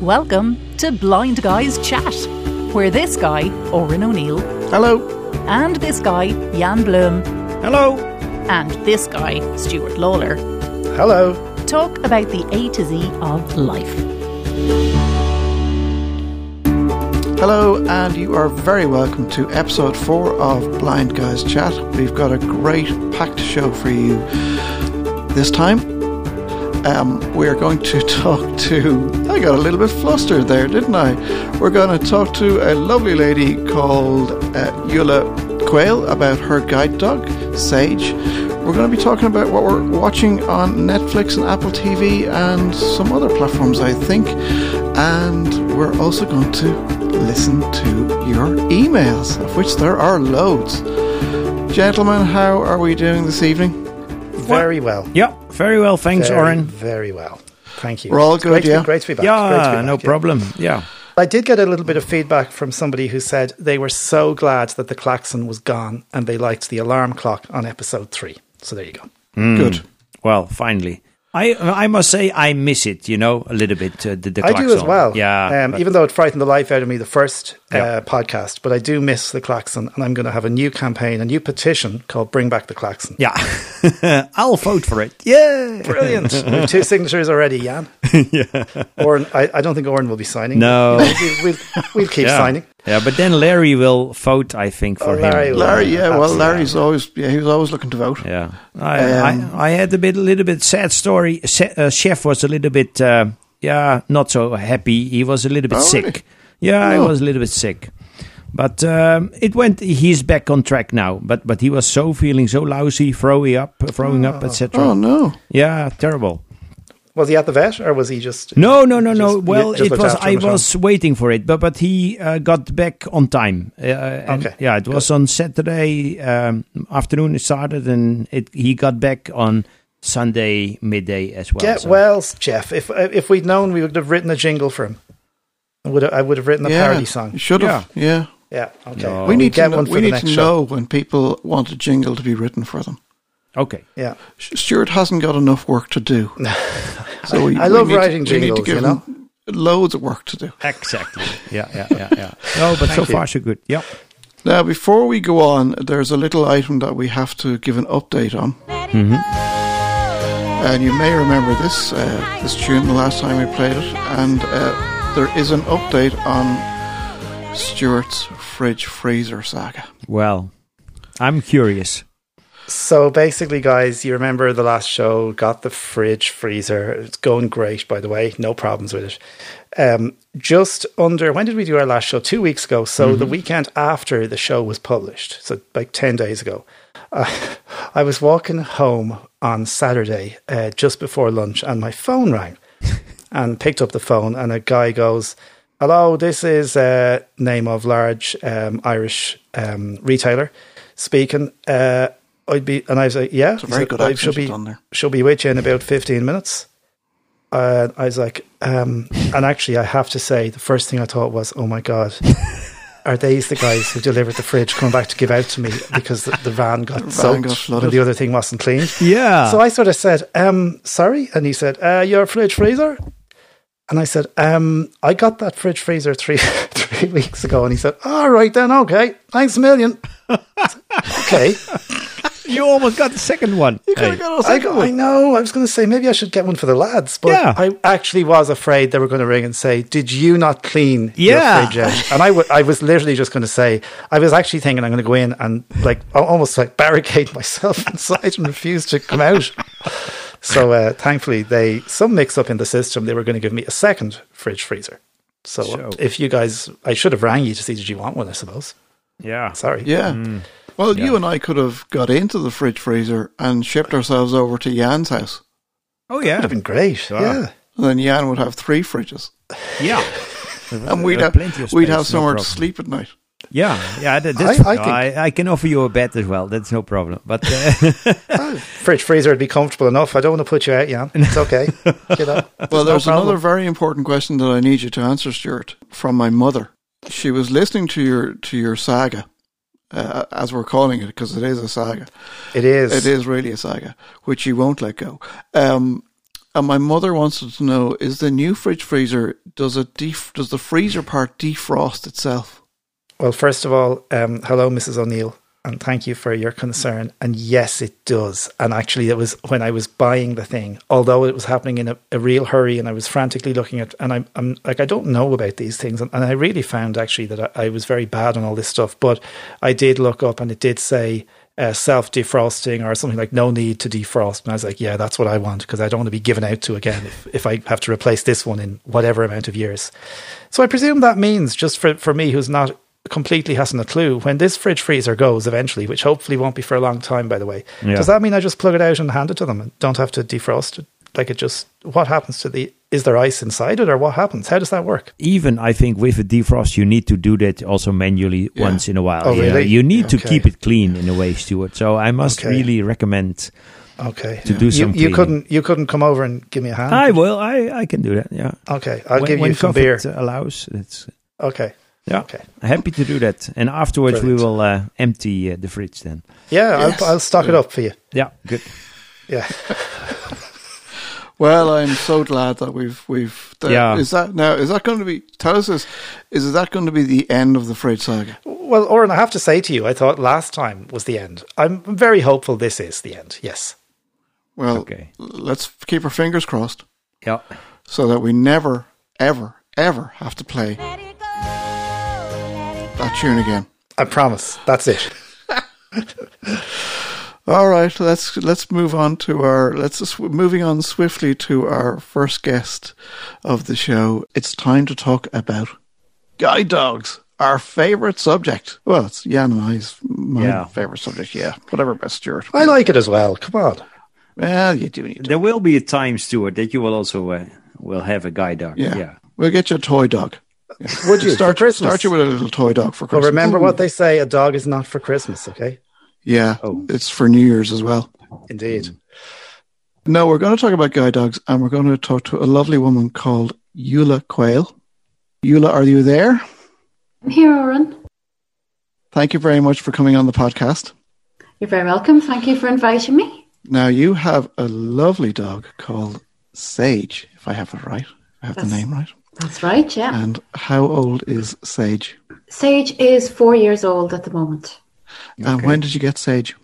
Welcome to Blind Guys Chat, where this guy, Oran O'Neill, Hello. and this guy, Jan Bloom, Hello. and this guy, Stuart Lawler, Hello. talk about the A to Z of life. Hello, and you are very welcome to episode four of Blind Guys Chat. We've got a great packed show for you this time. Um, we're going to talk to. I got a little bit flustered there, didn't I? We're going to talk to a lovely lady called uh, Eula Quayle about her guide dog, Sage. We're going to be talking about what we're watching on Netflix and Apple TV and some other platforms, I think. And we're also going to listen to your emails, of which there are loads. Gentlemen, how are we doing this evening? Very well. Yep, very well. Thanks, very, Oran. Very well. Thank you. We're all It's good, great to be- yeah? great to be back. Great to be Yeah, back, no problem. Yeah. I did get a little bit of feedback from somebody who said they were so glad that the klaxon was gone and they liked the alarm clock on episode three. So there you go. Good. Mm. Well, finally. I I must say I miss it, you know, a little bit. Uh, the, the I do as well. Yeah. Um, even though it frightened the life out of me the first Yeah. uh, podcast, but I do miss the klaxon, and I'm going to have a new campaign, a new petition called "Bring Back the Klaxon." yeah. I'll vote for it. Yeah. Brilliant. we have two signatures already, Jan. yeah. Oran, I, I don't think Oran will be signing. No. we'll, we'll, we'll keep Yeah. signing. Yeah, but then Larry will vote, I think, for Oh, Larry him. Larry, yeah, well, Absolutely. Larry's always, yeah, he was always looking to vote. Yeah, I, Um, I I had a bit, a little bit sad story. Se- uh, Chef was a little bit, uh, yeah, not so happy. He was a little bit Oh, sick. really? Yeah, he Oh. was a little bit sick. But um, it went. He's back on track now. But but he was so feeling so lousy, throwing up, throwing up, etc. Oh, no. Yeah, terrible. Was he at the vet, or was he just? No, no, no, just- no. Well, it was. I at home? was waiting for it, but but he uh, got back on time. Uh, and Okay, Yeah, it was on Saturday um, afternoon. It started, and it he got back on Sunday midday as well. Get so- well, Jeff. If if we'd known, we would have written a jingle for him. I would have, I would have written a yeah, parody song. Should have. Yeah. Yeah. Okay. No. We need get to, know, one for we the need next to show. know when people want a jingle to be written for them. Okay. Yeah. Stuart hasn't got enough work to do. so we, I we love need to- writing we need to jingles, give you know? loads of work to do. Exactly. yeah, yeah, yeah, yeah. No, but so you. far so good. Yeah. Now, before we go on, there's a little item that we have to give an update on. And you may remember this uh, this tune the last time we played it, and uh, there is an update on Stuart's fridge freezer saga. Well, I'm curious. So basically, guys, you remember the last show? Got the fridge freezer. It's going great, by the way. No problems with it. Um, just under when did we do our last show? Two weeks ago. So the weekend after the show was published, so like ten days ago. Uh, I was walking home on Saturday uh, just before lunch, and my phone rang, and picked up the phone, and a guy goes, "Hello, this is uh, name of large um, Irish um, retailer speaking." Uh, I'd be, and I was like, "Yeah." It's a very good I accent should be, done there. she'll be with you in about 15 minutes. Uh, I was like, um, and actually, I have to say, the first thing I thought was, oh my God, are these the guys who delivered the fridge coming back to give out to me because the, the van got van soaked got flooded. when the other thing wasn't cleaned? Yeah. So I sort of said, um, sorry. And he said, uh, your fridge freezer? And I said, um, I got that fridge freezer three three weeks ago. And he said, all right then, okay. Thanks a million. okay. You almost got the second one. You could Hey. have got a I, second I one. know. I was going to say maybe I should get one for the lads, but Yeah. I actually was afraid they were going to ring and say, "Did you not clean Yeah. your fridge out?" And I was literally just going to say, I was actually thinking I'm going to go in and like almost like barricade myself inside and refuse to come out. So uh, thankfully, they some mix up in the system. They were going to give me a second fridge freezer. So So- if you guys, I should have rang you to see did you want one. I suppose. Yeah. Sorry. Yeah. Mm. Well, you and I could have got into the fridge freezer and shipped ourselves over to Jan's house. Oh yeah. it'd have been great. Ah. Yeah. And then Jan would have three fridges. Yeah. And we'd have, plenty of we'd space, have no somewhere to sleep at night. Yeah, yeah, that, that's, I- I I, I, can offer you a bet as well. That's no problem. But uh, Fridge freezer would be comfortable enough. I don't want to put you out, Jan. It's okay. you know, Well, there's problem. another very important question that I need you to answer, Stuart, from my mother. She was listening to your to your saga, uh, as we're calling it, because it is a saga. It is. It is really a saga, which you won't let go. Um, and my mother wanted to know: Is the new fridge freezer does it def- does the freezer part defrost itself? Well, first of all, um, hello, Mrs. O'Neill, and thank you for your concern. And yes, it does. And actually, it was when I was buying the thing, although it was happening in a, a real hurry, and I was frantically looking at, and I'm, I'm like, I don't know about these things, and, and I really found actually that I, I was very bad on all this stuff. But I did look up, and it did say. Uh, self defrosting or something like no need to defrost. And I was like, yeah, that's what I want because I don't want to be given out to again if, if I have to replace this one in whatever amount of years. So I presume that means just for, for me who's not completely hasn't a clue when this fridge freezer goes eventually, which hopefully won't be for a long time, by the way. Yeah. Does that mean I just plug it out and hand it to them and don't have to defrost it? Like it just, what happens to the, is there ice inside it or what happens? How does that work? even I think with a defrost, you need to do that also manually Yeah. once in a while. Oh, you, know. you need to keep it clean in a way, Stuart. So I must Okay. really recommend. Okay. To do you, some you cleaning. couldn't, you couldn't come over and give me a hand? I will. I, I can do that. Yeah. Okay. I'll when, give you some beer. allows. It's Okay. Yeah. Okay. Happy to do that. And afterwards, Brilliant. we will uh, empty uh, the fridge. Then. Yeah. Yes. I'll, I'll stock it up for you. Yeah. Good. Yeah. Well, I'm so glad that we've we've. That, Yeah. Is that now? Is that going to be? Tell us this. Is that going to be the end of the fridge saga? Well, Oran, I have to say to you, I thought last time was the end. I'm very hopeful this is the end. Yes. Well, Okay. let's keep our fingers crossed Yeah. so that we never, ever, ever have to play that tune again. I promise. That's it. All right, let's let's move on to our let's just moving on swiftly to our first guest of the show. It's time to talk about guide dogs, our favorite subject. Well, it's Jan and I's my Yeah. favorite subject. Yeah, whatever, best Stuart. I like it as well. Come on. Well, you do need. To. There will be a time, Stuart, that you will also uh, will have a guide dog. Yeah. we'll get you a toy dog. Would you? Start Christmas? start you with a little toy dog for Well, Christmas. remember what they say: a dog is not for Christmas. Okay. Yeah, Oh. it's for New Year's as well. Indeed. No, we're going to talk about guide dogs, and we're going to talk to a lovely woman called Eula Quayle. Eula, are you there? I'm here, Oran. Thank you very much for coming on the podcast. You're very welcome. Thank you for inviting me. Now, you have a lovely dog called Sage, if I have it right. I have That's- the name right. That's right, yeah. And how old is Sage? Sage is four years old at the moment. And when did you get Sage?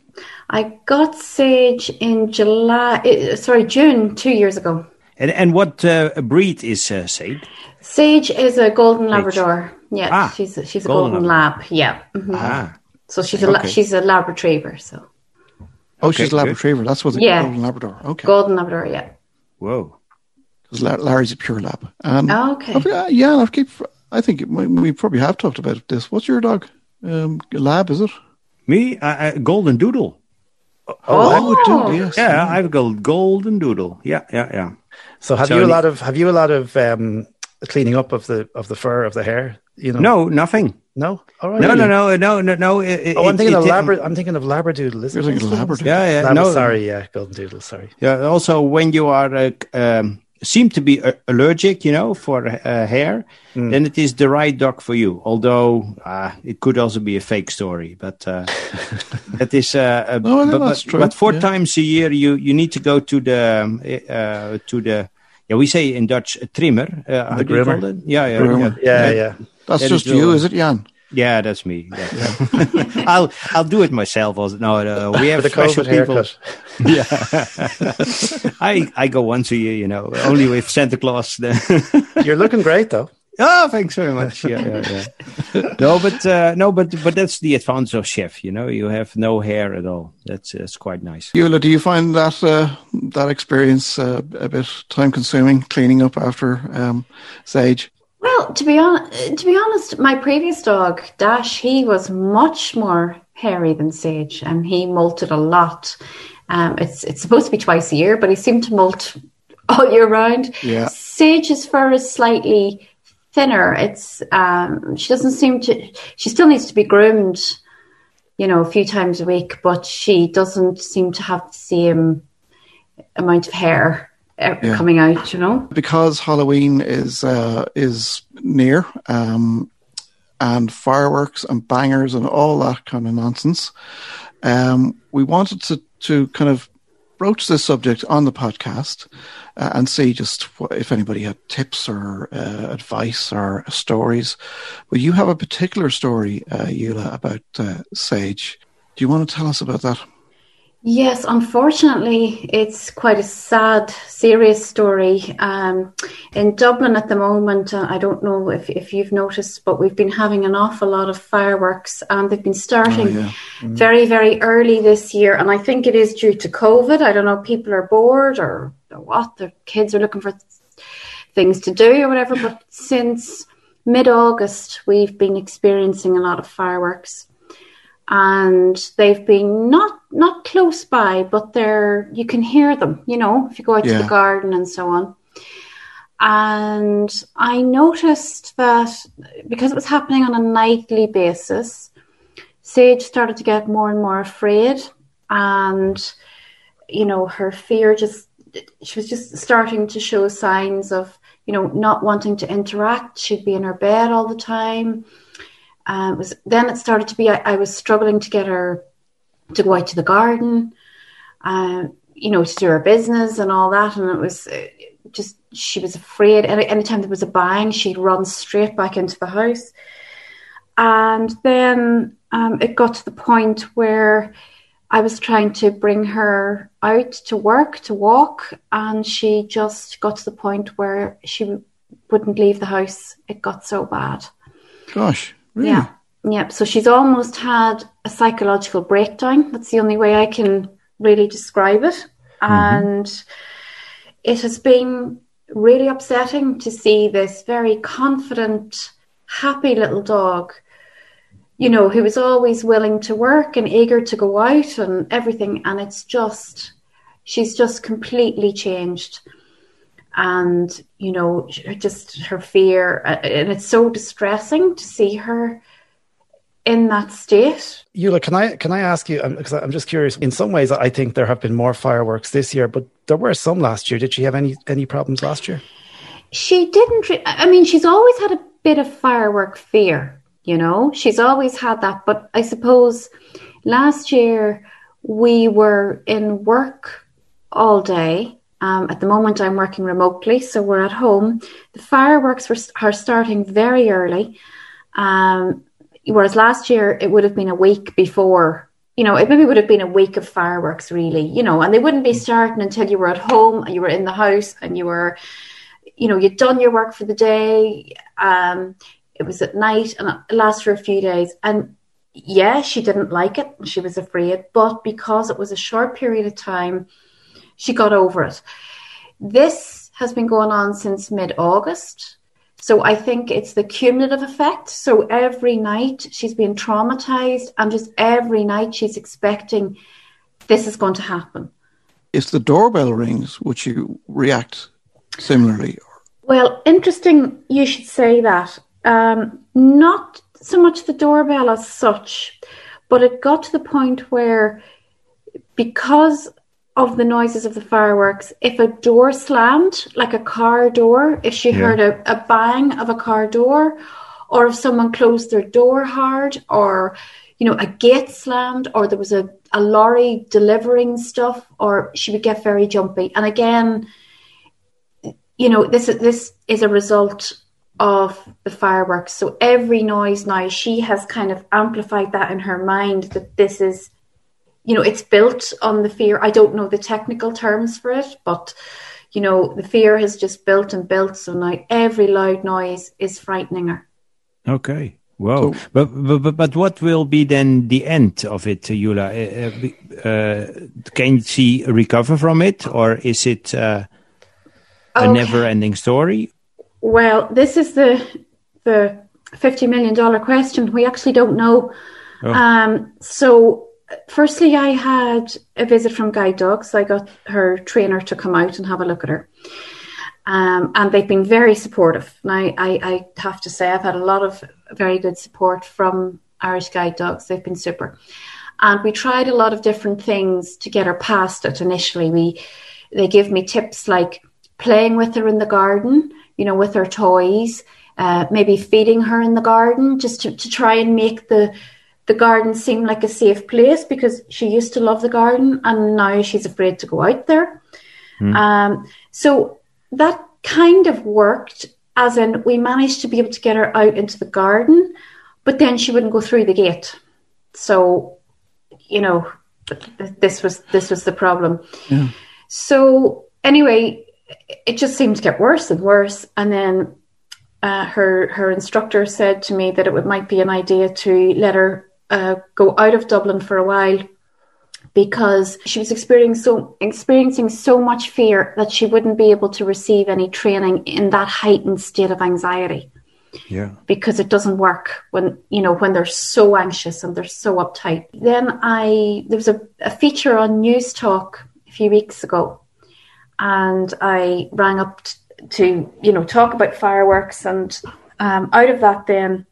I got Sage in July, eh, sorry, June two years ago. And and what uh, breed is uh, Sage? Sage is a golden Labrador. Yeah, Ah, she's a, she's a golden golden, lab. Yeah, mhm. Ah, so she's a Okay. she's a lab retriever. So Oh, Okay, she's a Lab good. Retriever. That's what the Yeah. Golden Labrador. Okay. golden Labrador. Yeah. whoa. 'Cause Larry's a pure Lab. And Oh, okay. I've- uh, yeah, I've keep, I think we we probably have talked about this. What's your dog? Um, Lab, is it? Me, uh, uh, golden doodle. Oh, I would Oh. do, yes. Yeah, I've got golden doodle. Yeah, yeah, yeah. So have So you a lot of have you a lot of um, cleaning up of the of the fur of the hair? You know. No, nothing. No. All right. No, no, no, no, no, no. it- it- Oh, I'm it- thinking of it- Labra- I'm thinking of Labradoodle. Isn't You're it? thinking Labrador. Yeah, yeah. Labra- no, sorry, yeah, Golden Doodle. Sorry. Yeah. Also, when you are uh, um, seem to be uh, allergic, you know, for uh, hair, Hmm. then it is the right dog for you. Although uh, it could also be a fake story, but uh, that is. Uh, uh, No, I but, that's but, true, but four yeah. times a year, you you need to go to the um, uh, to the. Yeah, we say in Dutch a trimmer. Uh, how The do you call groomer. it? Yeah, yeah, Groomer. Yeah, yeah. That's That just you, is it, Jan? Yeah, that's me. Yeah. I'll I'll do it myself. No, no, we have the special COVID people. haircut. Yeah, I I go once a year. You know, only with Santa Claus. You're looking great though. oh, thanks very much. Yeah, yeah, yeah. no, but uh, no, but but that's the advantage of chef. You know, you have no hair at all. That's that's quite nice. Eula, do you find that uh, that experience uh, a bit time consuming, cleaning up after um, Sage? Well, to be on, to be honest, my previous dog Dash, he was much more hairy than Sage, and he molted a lot. Um, it's it's supposed to be twice a year, but he seemed to molt all year round. Yeah. Sage's fur is slightly thinner. It's um, she doesn't seem to. She still needs to be groomed, you know, a few times a week, but she doesn't seem to have the same amount of hair yeah. coming out. You know, because Halloween is uh, is near. Um, and fireworks and bangers and all that kind of nonsense. Um, we wanted to, to kind of broach this subject on the podcast uh, and see just if anybody had tips or uh, advice or stories. Well, you have a particular story, uh, Eula, about uh, Sage. Do you want to tell us about that? Yes, unfortunately, it's quite a sad, serious story. Um, in Dublin at the moment, uh, I don't know if, if you've noticed, but we've been having an awful lot of fireworks and they've been starting oh, yeah. mm-hmm. very, very early this year. And I think it is due to COVID. I don't know, people are bored or, or what, the kids are looking for things to do or whatever. But since mid August, we've been experiencing a lot of fireworks and they've been not not close by, but they're you can hear them. You know, if you go out yeah. to the garden and so on. And I noticed that because it was happening on a nightly basis, Sage started to get more and more afraid, and you know her fear just she was just starting to show signs of you know not wanting to interact. She'd be in her bed all the time uh, was then it started to be I, I, was struggling to get her to go out to the garden, uh, you know, to do her business and all that, and it was uh, just she was afraid. Any anytime there was a bang, she'd run straight back into the house, and then um, it got to the point where. I was trying to bring her out to work to walk, and she just got to the point where she wouldn't leave the house. It got so bad. Gosh. Really? Yeah. Yeah. So she's almost had a psychological breakdown. That's the only way I can really describe it. Mm-hmm. And it has been really upsetting to see this very confident, happy little dog, you know, who is always willing to work and eager to go out and everything. And it's just, she's just completely changed and you know just her fear uh, and it's so distressing to see her in that state. Eula, can I can I ask you because I'm just curious. In some ways, I think there have been more fireworks this year, but there were some last year. Did she have any any problems last year? She didn't. I mean, she's always had a bit of firework fear. You know, she's always had that. But I suppose last year we were in work all day um, at the moment, I'm working remotely, so we're at home. The fireworks were, are starting very early, um, whereas last year it would have been a week before. You know, it maybe would have been a week of fireworks, really. You know, and they wouldn't be starting until you were at home and you were in the house and you were, you know, you'd done your work for the day. Um, it was at night and it lasts for a few days. And yeah, she didn't like it. She was afraid, but because it was a short period of time she got over it. This has been going on since mid August. So I think it's the cumulative effect. So every night she's being traumatized, and just every night she's expecting this is going to happen. If the doorbell rings, would you react similarly? Well, interesting you should say that. Um, not so much the doorbell as such, but it got to the point where because of the noises of the fireworks, if a door slammed, like a car door, if she yeah. heard a, a bang of a car door, or if someone closed their door hard, or you know, a gate slammed, or there was a, a lorry delivering stuff, or she would get very jumpy. And again, you know, this this is a result of the fireworks. So every noise now, she has kind of amplified that in her mind that this is you know, it's built on the fear. I don't know the technical terms for it, but you know, the fear has just built and built. So now every loud noise is frightening her. Okay. Well, So, but, but but what will be then the end of it, Eula? Uh, uh, can she recover from it, or is it uh, a okay. never-ending story? Well, this is the the fifty million dollar question. We actually don't know. Oh. Um, so firstly, I had a visit from Guide Dogs. I got her trainer to come out and have a look at her. Um, and they've been very supportive. Now, I, I, I, have to say, I've had a lot of very good support from Irish Guide Dogs. They've been super. And we tried a lot of different things to get her past it initially. We, they give me tips like playing with her in the garden, you know, with her toys, uh, maybe feeding her in the garden, just to, to try and make the the garden seemed like a safe place because she used to love the garden and now she's afraid to go out there. Mm. Um, so that kind of worked, as in we managed to be able to get her out into the garden, but then she wouldn't go through the gate. So, you know, this was this was the problem. Yeah. So anyway, it just seemed to get worse and worse, and then uh, her her instructor said to me that it would, might be an idea to let her uh, go out of Dublin for a while because she was experiencing so experiencing so much fear that she wouldn't be able to receive any training in that heightened state of anxiety. Yeah. Because it doesn't work when you know when they're so anxious and they're so uptight. Then I there was a, a feature on Newstalk a few weeks ago and I rang up t- to you know talk about fireworks, and um, out of that, then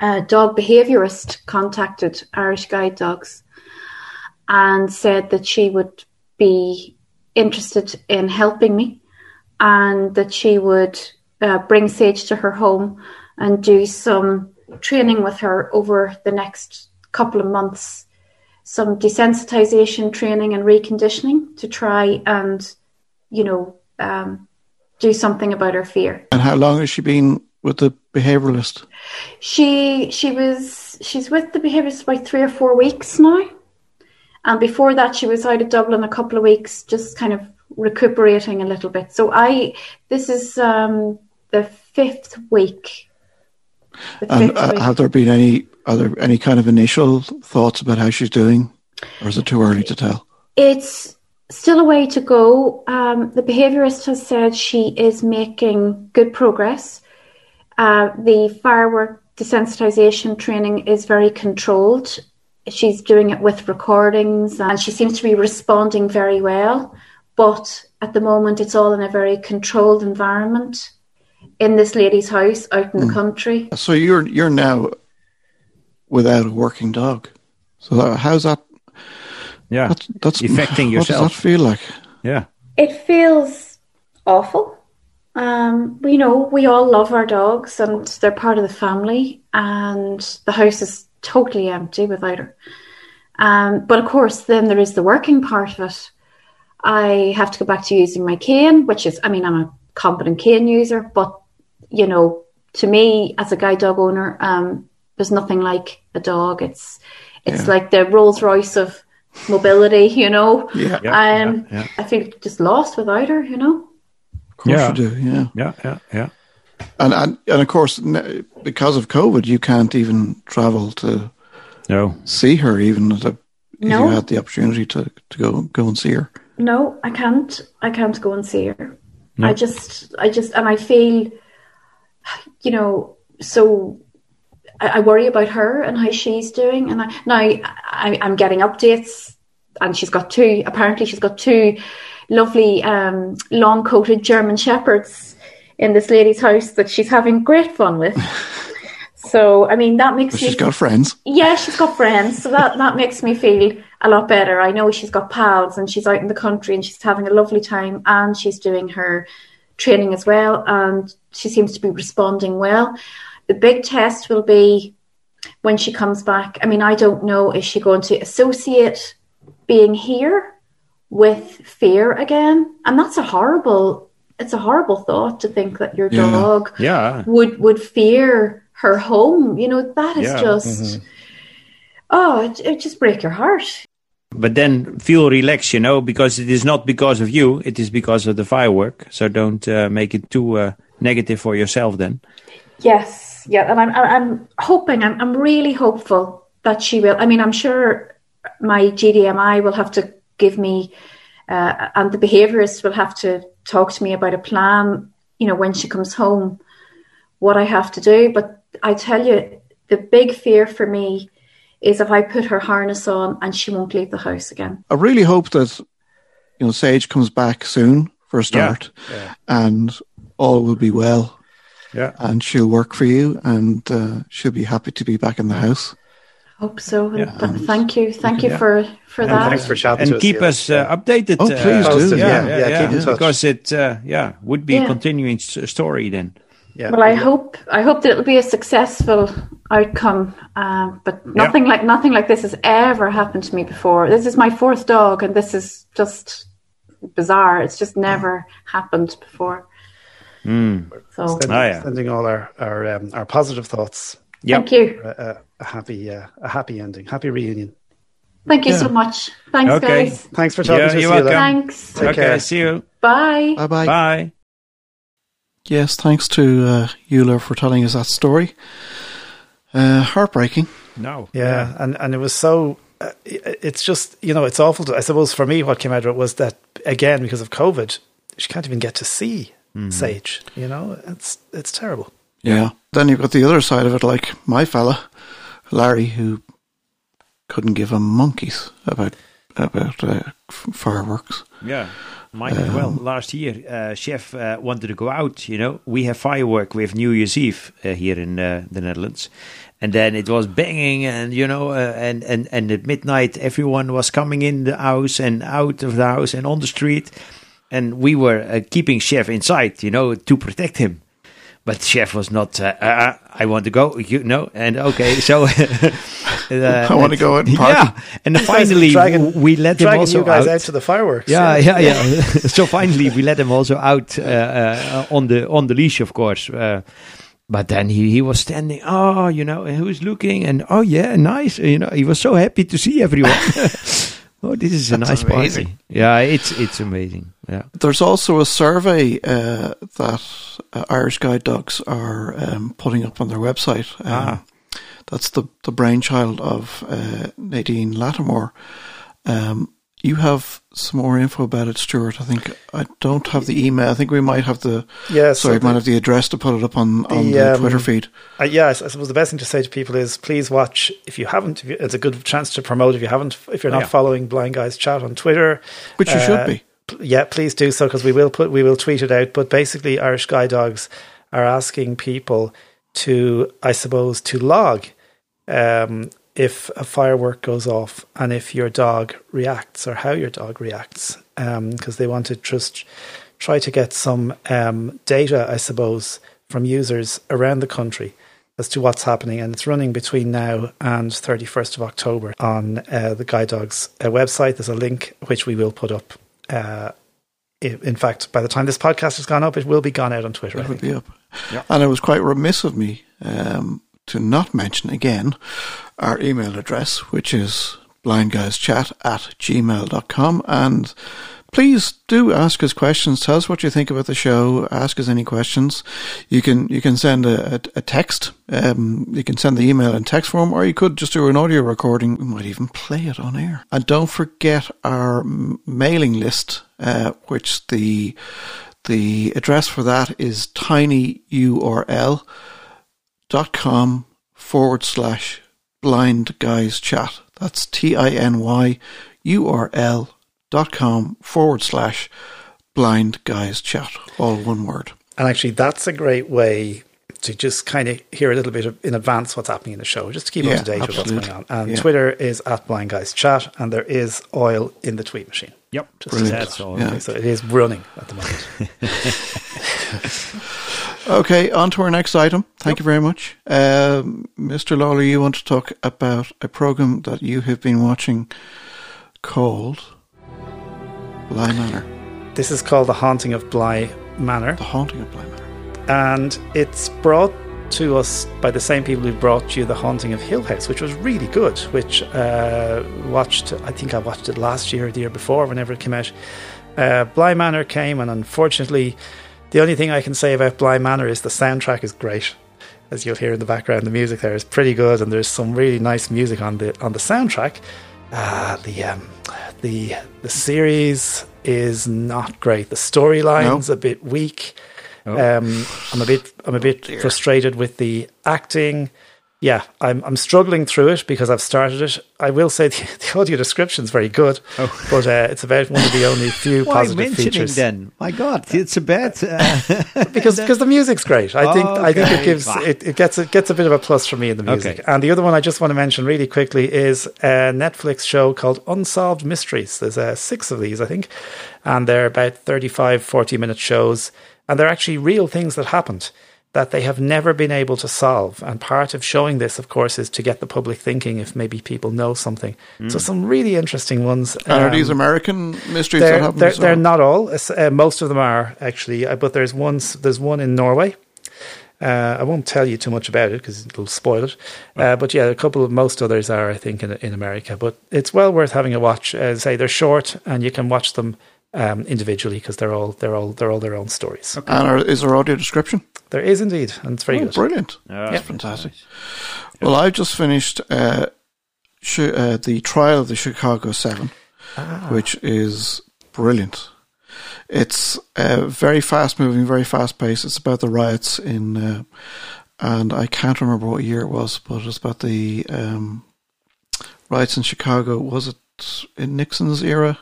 a dog behaviourist contacted Irish Guide Dogs and said that she would be interested in helping me, and that she would uh, bring Sage to her home and do some training with her over the next couple of months some desensitization training and reconditioning to try and you know, um, do something about her fear. And how long has she been with the behavioralist? She she was she's with the behavioralist about three or four weeks now, and before that she was out of Dublin a couple of weeks, just kind of recuperating a little bit. So I this is um, the fifth week. The and uh, week. have there been any other any kind of initial thoughts about how she's doing, or is it too early to tell? It's still a way to go. Um, the behaviourist has said she is making good progress. Uh, the firework desensitization training is very controlled. She's doing it with recordings and she seems to be responding very well. But at the moment, it's all in a very controlled environment in this lady's house out in mm. the hmm. country. So you're you're now without a working dog. So how's that yeah, that's, that's affecting yourself. What does that feel like? Yeah, it feels awful. Um, you know, we all love our dogs and they're part of the family, and the house is totally empty without her. Um, but of course, then there is the working part of it. I have to go back to using my cane, which is, I mean, I'm a competent cane user, but you know, to me as a guide dog owner, um, there's nothing like a dog. It's it's yeah. like the Rolls Royce of mobility, you know. Yeah. Um, yeah, yeah. I feel just lost without her, you know. Of course yeah. you do, yeah. Yeah, yeah, yeah. And, and and of course, because of COVID, you can't even travel to no see her, even if no. you had the opportunity to, to go go and see her. No, I can't. I can't go and see her. No. I just, I just, and I feel, you know, so I, I, worry about her and how she's doing. And I, now I, I, am getting updates, and she's got two. Apparently, she's got two lovely um, long coated German shepherds in this lady's house that she's having great fun with. so, I mean, that makes but me. She's got friends. Yeah, she's got friends. So that that makes me feel a lot better. I know she's got pals, and she's out in the country, and she's having a lovely time, and she's doing her training as well, and she seems to be responding well. The big test will be when she comes back. I mean, I don't know, is she going to associate being here with fear again? And that's a horrible it's a horrible thought to think that your yeah. dog yeah. would would fear her home. You know, that is yeah. just mm-hmm. oh, it, it just break your heart. But then feel relaxed, you know, because it is not because of you; it is because of the firework. So don't uh, make it too uh, negative for yourself. Then, yes, yeah, and I'm I'm hoping I'm I'm really hopeful that she will. I mean, I'm sure my GDMI will have to give me, uh, and the behaviourist will have to talk to me about a plan. You know, when she comes home, what I have to do. But I tell you, the big fear for me is if I put her harness on and she won't leave the house again. I really hope that you know Sage comes back soon for a start, and all will be well. Yeah. And she'll work for you, and uh, she'll be happy to be back in the house. Hope so. Yeah. th- thank you. Thank you Yeah. for, for And that. thanks for chatting to and us. keep Eula. us uh, updated. Oh, uh, please do. Posted, Yeah, yeah, yeah, yeah, yeah, keep in touch. because it, uh, yeah, would be Yeah. a continuing story then. Yeah. Well, I hope I hope that it'll be a successful outcome. Um, but nothing like nothing like this has ever happened to me before. This is my fourth dog, and this is just bizarre. It's just never happened before. So Sending, yeah. sending all our our, um, our positive thoughts. Yep. thank you, A, a, a happy uh, a happy ending, happy reunion. thank you Yeah. so much. Thanks, Okay. guys. Thanks for talking Yeah, to us. you're welcome. Thanks. Take okay, care. see you. Bye. Bye bye. Bye. Yes, thanks to uh, Eula for telling us that story. Uh, heartbreaking. No. Yeah, and and it was so. Uh, it's just you know it's awful. To, I suppose for me, what came out of it was that again because of COVID, she can't even get to see Sage. You know, it's it's terrible. Yeah. Then you've got the other side of it, like my fella, Larry, who couldn't give a monkeys about about uh, fireworks. Yeah. Mine as well. Last year, uh, chef uh, wanted to go out. You know, we have firework with New Year's Eve uh, here in uh, the Netherlands, and then it was banging, and you know, uh, and and and at midnight, everyone was coming in the house and out of the house and on the street, and we were uh, keeping chef inside, you know, to protect him. But chef was not. Uh, uh, I want to go, you know, and okay, so uh, I want to go and party. Yeah, and finally dragging- we let him Dragging also you guys out. out. to the fireworks. Yeah, yeah, yeah. so finally, we let him also out uh, uh, on the on the leash, of course. Uh, but then he, he was standing. Oh, you know, and he was looking, and oh yeah, nice. You know, he was so happy to see everyone. Oh, this is a That's nice amazing. party. Yeah, it's it's amazing. Yeah. There's also a survey uh, that uh, Irish Guide Dogs are um, putting up on their website. Um, Ah. That's the, the brainchild of uh, Nadine Lattimore. Um, you have some more info about it, Stuart. I think I don't have the email. I think we might have the Yeah, so sorry, the- might have the address to put it up on, on The, the, um, Twitter feed. Uh, yeah, I s- I suppose the best thing to say to people is please watch. If you haven't, if you, it's a good chance to promote. If you haven't, if you're not Yeah. following Blind Guys Chat on Twitter, Which you uh, should be. yeah, please do so because we will put we will tweet it out. But basically, Irish Guide Dogs are asking people to, I suppose, to log um, if a firework goes off and if your dog reacts or how your dog reacts, because they want to just try to get some um, data, I suppose, from users around the country as to what's happening. And it's running between now and 31st of October on uh, the Guide Dogs uh, website. There's a link which we will put up. Uh, in fact, by the time this podcast has gone up, it will be gone out on Twitter. It would think. be up. And it was quite remiss of me um, to not mention again our email address, which is blindguyschat at gmail.com. And please do ask us questions. Tell us what you think about the show. Ask us any questions. You can you can send a, a, a text. Um, you can send the email in text form, or you could just do an audio recording. We might even play it on air. And don't forget our mailing list, uh, which the the address for that is tinyurl dot com forward slash blind guys chat. That's T I N Y U R L dot com forward slash blind guys chat. All one word. And actually, that's a great way to just kind of hear a little bit of, in advance what's happening in the show, just to keep Yeah, up to date with what's going on. And Yeah. Twitter is at Blind Guys Chat, and there is oil in the tweet machine. Yep. Just Brilliant. That's all. Yeah. So it is running at the moment. Okay, on to our next item. Thank you very much. Um, Mr. Lawler, you want to talk about a program that you have been watching called Bly Manor. this is called The Haunting of Bly Manor. The Haunting of Bly Manor. and it's brought to us by the same people who brought you the haunting of hill house which was really good which uh, watched i think i watched it last year or the year before whenever it came out. Uh, bly manor came and unfortunately the only thing i can say about bly manor is the soundtrack is great. As you'll hear in the background the music there is pretty good and there's some really nice music on the on the soundtrack. Uh, the um, the the series is not great. The storyline's a bit weak Oh. um, I'm a bit I'm a bit frustrated with the acting. yeah, I'm I'm struggling through it because I've started it. I will say the, the audio description is very good, oh. but uh, it's about one of the only few Why positive mentioning features. Then, my God, it's a bad uh, because because the music's great. I think Okay. I think it gives it, it gets it gets a bit of a plus for me in the music. Okay. And the other one I just want to mention really quickly is a Netflix show called Unsolved Mysteries. There's uh, six of these, I think, and they're about 35, 40 minute shows, and they're actually real things that happened that they have never been able to solve. And part of showing this, of course, is to get the public thinking if maybe people know something. So some really interesting ones. And are Um, these American mysteries that they're, happen? they're, they're not all. Uh, most of them are actually, uh, but there's one. There's one in Norway. Uh, I won't tell you too much about it because it'll spoil it. Uh, but yeah, a couple of most others are, I think, in in America. But it's well worth having a watch. As I say, they're short and you can watch them um, individually because they're all they're all they're all their own stories. And are, is there audio description? There is indeed, and it's very oh, good. brilliant. Yeah. That's fantastic. Well, I've just finished uh, sh- uh, the trial of the Chicago Seven, Ah. which is brilliant. It's uh, very fast moving, very fast paced. It's about the riots in, uh, and I can't remember what year it was, but it's about the um, riots in Chicago. Was it in Nixon's era?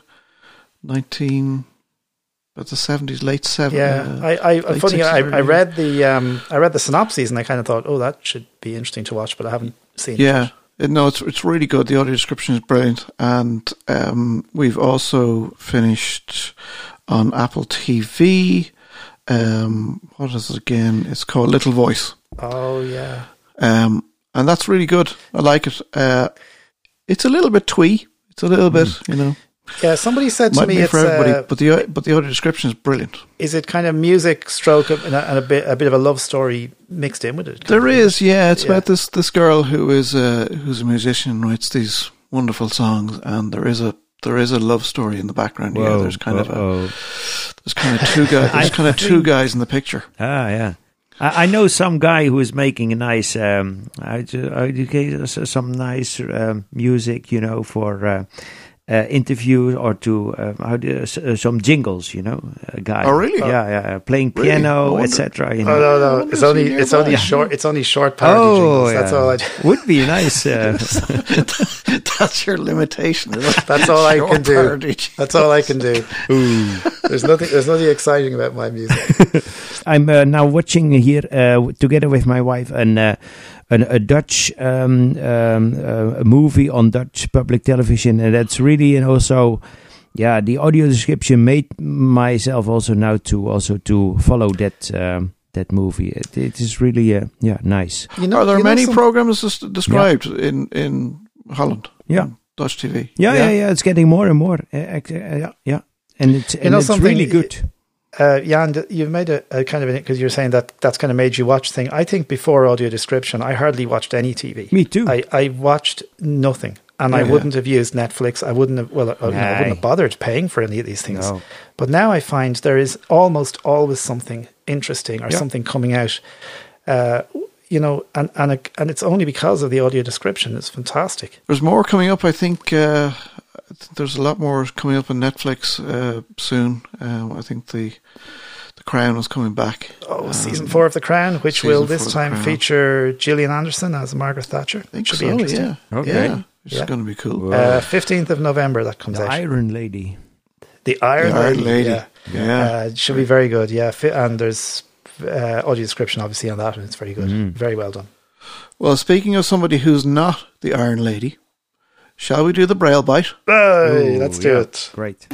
19, but the 70s, late 70s? Yeah, I, I late funny. 60s, I, I read the um, I read the synopses and I kind of thought, oh, that should be interesting to watch, but I haven't seen it. Yeah. It, no, it's it's really good. The audio description is brilliant, and um, we've also finished on Apple TV. Um, what is it again? It's called Little Voice, Oh yeah. um, and that's really good. I like it. Uh, it's a little bit twee. It's a little bit, you know, Yeah, somebody said to might me be it's for everybody, uh, but the but the audio description is brilliant. is it kind of music stroke and a, and a bit a bit of a love story mixed in with it? There is, yeah. It's Yeah. about this this girl who is a who's a musician and writes these wonderful songs, and there is a there is a love story in the background. yeah, there's kind of a there's kind of two guys. There's kind of two guys in the picture. Ah, yeah. I, I know some guy who is making a nice, um, I, I do- some nice um, music, you know, for uh, uh, interviews or to um, how do you, uh, some jingles, you know, a guy. Oh, really? Yeah, yeah, yeah. playing Really? Piano, wonder- etc. You Oh know. no, no! It's only it's it's only nearby. short. It's only short parody Oh, jingles. yeah. That's all I. do. Would be nice. Uh, That's your limitation. That's all I can do. That's all I can do. There's nothing. There's nothing exciting about my music. I'm uh, now watching here uh, together with my wife and uh, an a Dutch um, um, uh, a movie on Dutch public television, and that's really and also. Yeah, the audio description made myself also now to also to follow that um, that movie. It, it is really uh, yeah nice. You know, Are there you many some- programs des- described in in Holland? Yeah. Dutch TV. Yeah, yeah, yeah. It's getting more and more. Uh, uh, yeah, yeah, and it's and know it's really good. Uh, Jan, you've made a, a kind of because you're saying that that's kind of made you watch thing. I think before audio description, I hardly watched any TV. Me too. I, I watched nothing, and I wouldn't have used Netflix. I wouldn't have. Well, I, you know, I wouldn't have bothered paying for any of these things. No. But now I find there is almost always something interesting or Yeah. something coming out. Uh, you know, and and it, and it's only because of the audio description. It's fantastic. There's more coming up. I think uh, there's a lot more coming up on Netflix uh, soon. Um, I think the the Crown is coming back. Oh, Um, season four of The Crown, which will this time feature Gillian Anderson as Margaret Thatcher. I think Should so. be interesting. Yeah. Okay. Yeah. Which Yeah. is going to be cool. Uh, 15th of November that comes The out. Iron Lady. the Iron, The Iron Lady. Lady. Yeah. Yeah. Uh, it should be very good. Yeah. And there's uh, audio description obviously on that, and it's very good. Mm-hmm. Very well done. Well, speaking of somebody who's not the Iron Lady, shall we do the Braille bite? Hey, Ooh, let's do yeah. it. Great.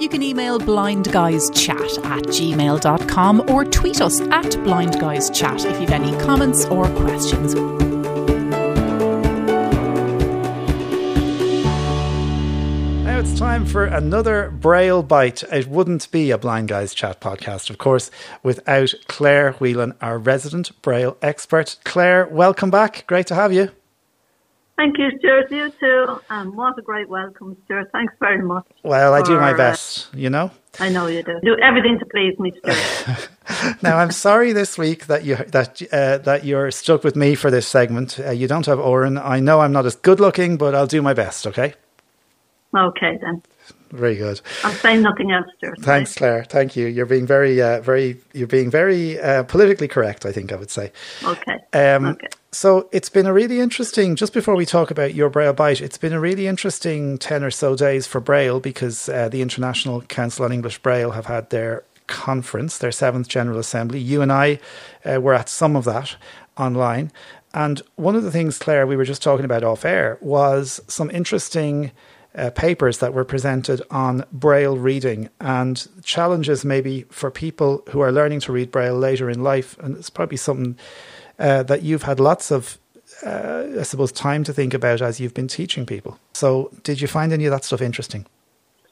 You can email blindguyschat at gmail.com or tweet us at blindguyschat if you've any comments or questions. It's time for another Braille Bite. It wouldn't be a Blind Guys Chat podcast, of course, without Claire Whelan, our resident Braille expert. Claire, welcome back. Great to have you. Thank you, Stuart. You too. And what a great welcome, Stuart. Thanks very much. Well, I do my uh, best, you know. I know you do. Do everything to please me, Stuart. Now I'm sorry this week that you that uh, that you're stuck with me for this segment. Uh, you don't have Oran. I know I'm not as good looking, but I'll do my best. Okay. Okay, then. Very good. I'm saying nothing else, Stuart. Thanks, Claire. Thank you. You're being very, uh, very, you're being very uh, politically correct. I think I would say. Okay. Um, okay. So it's been a really interesting. Just before we talk about your Braille Bite, it's been a really interesting ten or so days for Braille because uh, the International Council on English Braille have had their conference, their seventh General Assembly. You and I uh, were at some of that online. And one of the things, Claire, we were just talking about off air was some interesting uh, papers that were presented on Braille reading and challenges maybe for people who are learning to read Braille later in life. And it's probably something uh, that you've had lots of, uh, I suppose, time to think about as you've been teaching people. So, did you find any of that stuff interesting?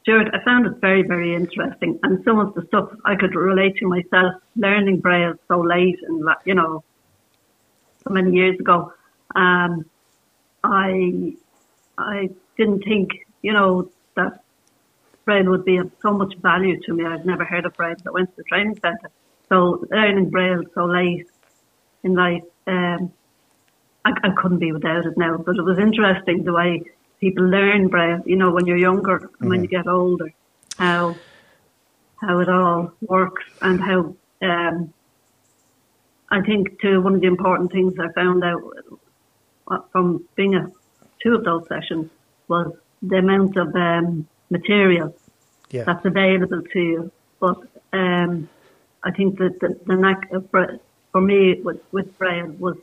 Stuart, I found it very, very interesting. And some of the stuff I could relate to myself, learning Braille so late and, you know, so many years ago. Um, I, I didn't think, you know, that Braille would be of so much value to me. I've never heard of Braille. I went to the training centre. So learning Braille so late in life, um, I, I couldn't be without it now. But it was interesting the way people learn Braille, you know, when you're younger mm-hmm. and when you get older, how how it all works and how um, I think too one of the important things I found out uh, from being a two of those sessions was the amount of um, material yeah. that's available to you. But um, I think that the, the knack of for me with, with Braille was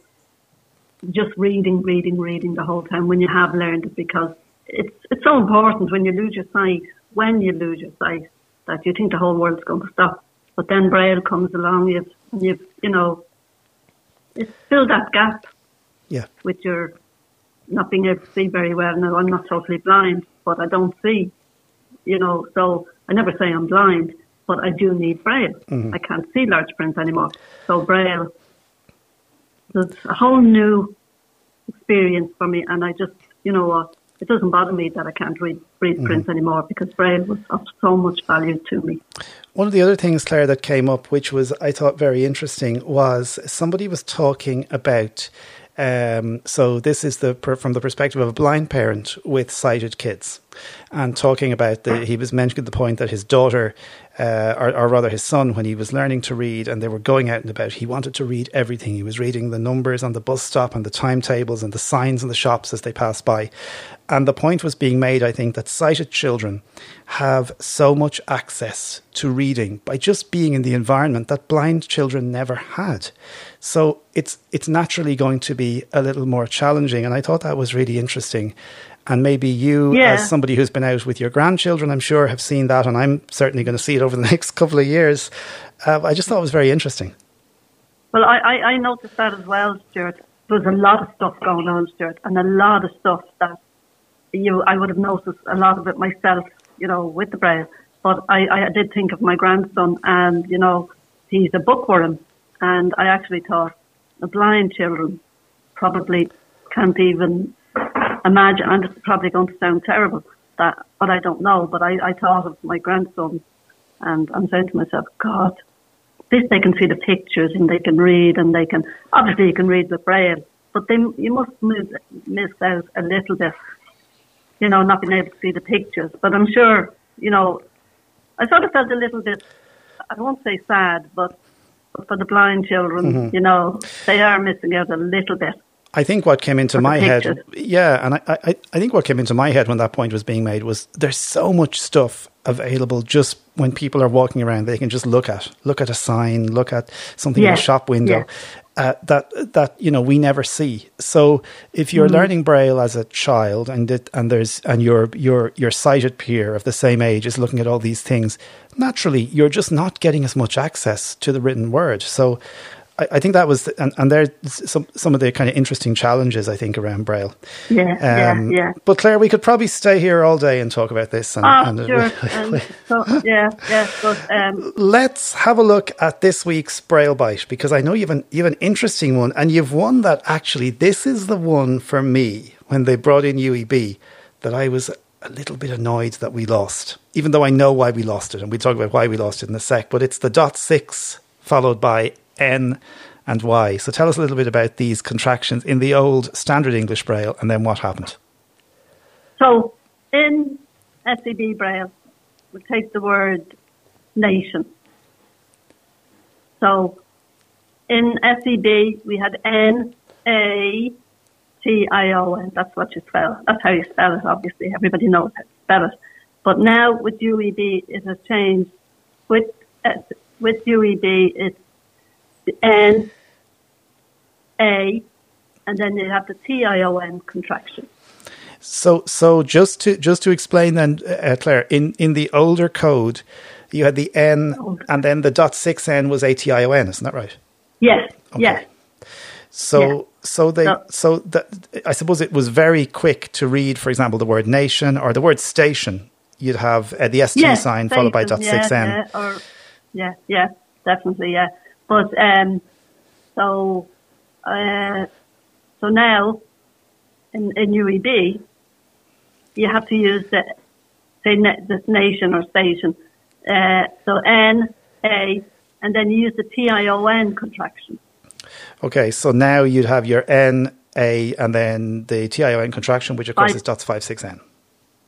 just reading, reading, reading the whole time when you have learned it because it's it's so important when you lose your sight, when you lose your sight, that you think the whole world's going to stop. But then Braille comes along, you've, you've you know, it's fill that gap. Yeah. With your not being able to see very well. Now I'm not totally blind, but I don't see. You know, so I never say I'm blind, but I do need Braille. Mm-hmm. I can't see large print anymore. So Braille there's a whole new experience for me, and I just, you know what, it doesn't bother me that I can't read, read mm. print anymore because Braille was of so much value to me. One of the other things, Claire, that came up, which was I thought very interesting, was somebody was talking about. Um, so this is the from the perspective of a blind parent with sighted kids, and talking about the he was mentioning the point that his daughter uh, or, or, rather his son, when he was learning to read and they were going out and about, he wanted to read everything. He was reading the numbers on the bus stop and the timetables and the signs in the shops as they passed by. And the point was being made, I think, that sighted children have so much access to reading by just being in the environment that blind children never had. So it's it's naturally going to be a little more challenging. And I thought that was really interesting. And maybe you, yeah. as somebody who's been out with your grandchildren, I'm sure have seen that, and I'm certainly going to see it over the next couple of years. Uh, I just thought it was very interesting. Well, I, I, I noticed that as well, Stuart. There's a lot of stuff going on, Stuart, and a lot of stuff that you I would have noticed a lot of it myself, you know, with the braille. But I, I did think of my grandson, and you know, he's a bookworm, and I actually thought the blind children probably can't even imagine, and it's probably going to sound terrible, that, but I don't know, but I, I thought of my grandson and I'm saying to myself, God, this they can see the pictures and they can read and they can, obviously you can read the braille, but then you must miss, miss out a little bit, you know, not being able to see the pictures. But I'm sure, you know, I sort of felt a little bit, I won't say sad, but, but for the blind children, mm-hmm. you know, they are missing out a little bit. I think what came into my head, yeah, and I, I, I think what came into my head when that point was being made was there's so much stuff available just when people are walking around they can just look at look at a sign look at something in a shop window uh, that that you know we never see. So if you're mm. learning braille as a child and it, and there's and your your your sighted peer of the same age is looking at all these things naturally you're just not getting as much access to the written word. So I, I, think that was, and, and there's some some of the kind of interesting challenges I think around Braille. Yeah, um, yeah, yeah. But Claire, we could probably stay here all day and talk about this. And, oh, and sure. um, so, yeah, yeah. But um, let's have a look at this week's Braille bite because I know you've an you've an interesting one, and you've one that actually this is the one for me when they brought in UEB that I was a little bit annoyed that we lost, even though I know why we lost it, and we talk about why we lost it in a sec. But it's the dot six followed by N, and Y. So tell us a little bit about these contractions in the old standard English Braille and then what happened. So in SEB Braille, we take the word nation. So in SEB, we had N A T I O N. That's what you spell. That's how you spell it. Obviously, everybody knows how to spell it. But now with UEB, it has changed. With with UEB, it's N A, and then you have the T I O N contraction. So, so just to just to explain then, uh, Claire, in in the older code, you had the N, and then the dot six N was A T I O N. Isn't that right? Yes. Okay. Yes. So, yeah. so they, no. so that I suppose it was very quick to read. For example, the word nation or the word station. You'd have uh, the ST yes, sign followed by dot yeah, six N. Yeah, or, yeah, yeah, definitely, yeah. But um, so, uh, so now in, in UEB, you have to use the say the nation or station. Uh, so N A, and then you use the T I O N contraction. Okay, so now you'd have your N A and then the T I O N contraction, which of course five, is dots five six N.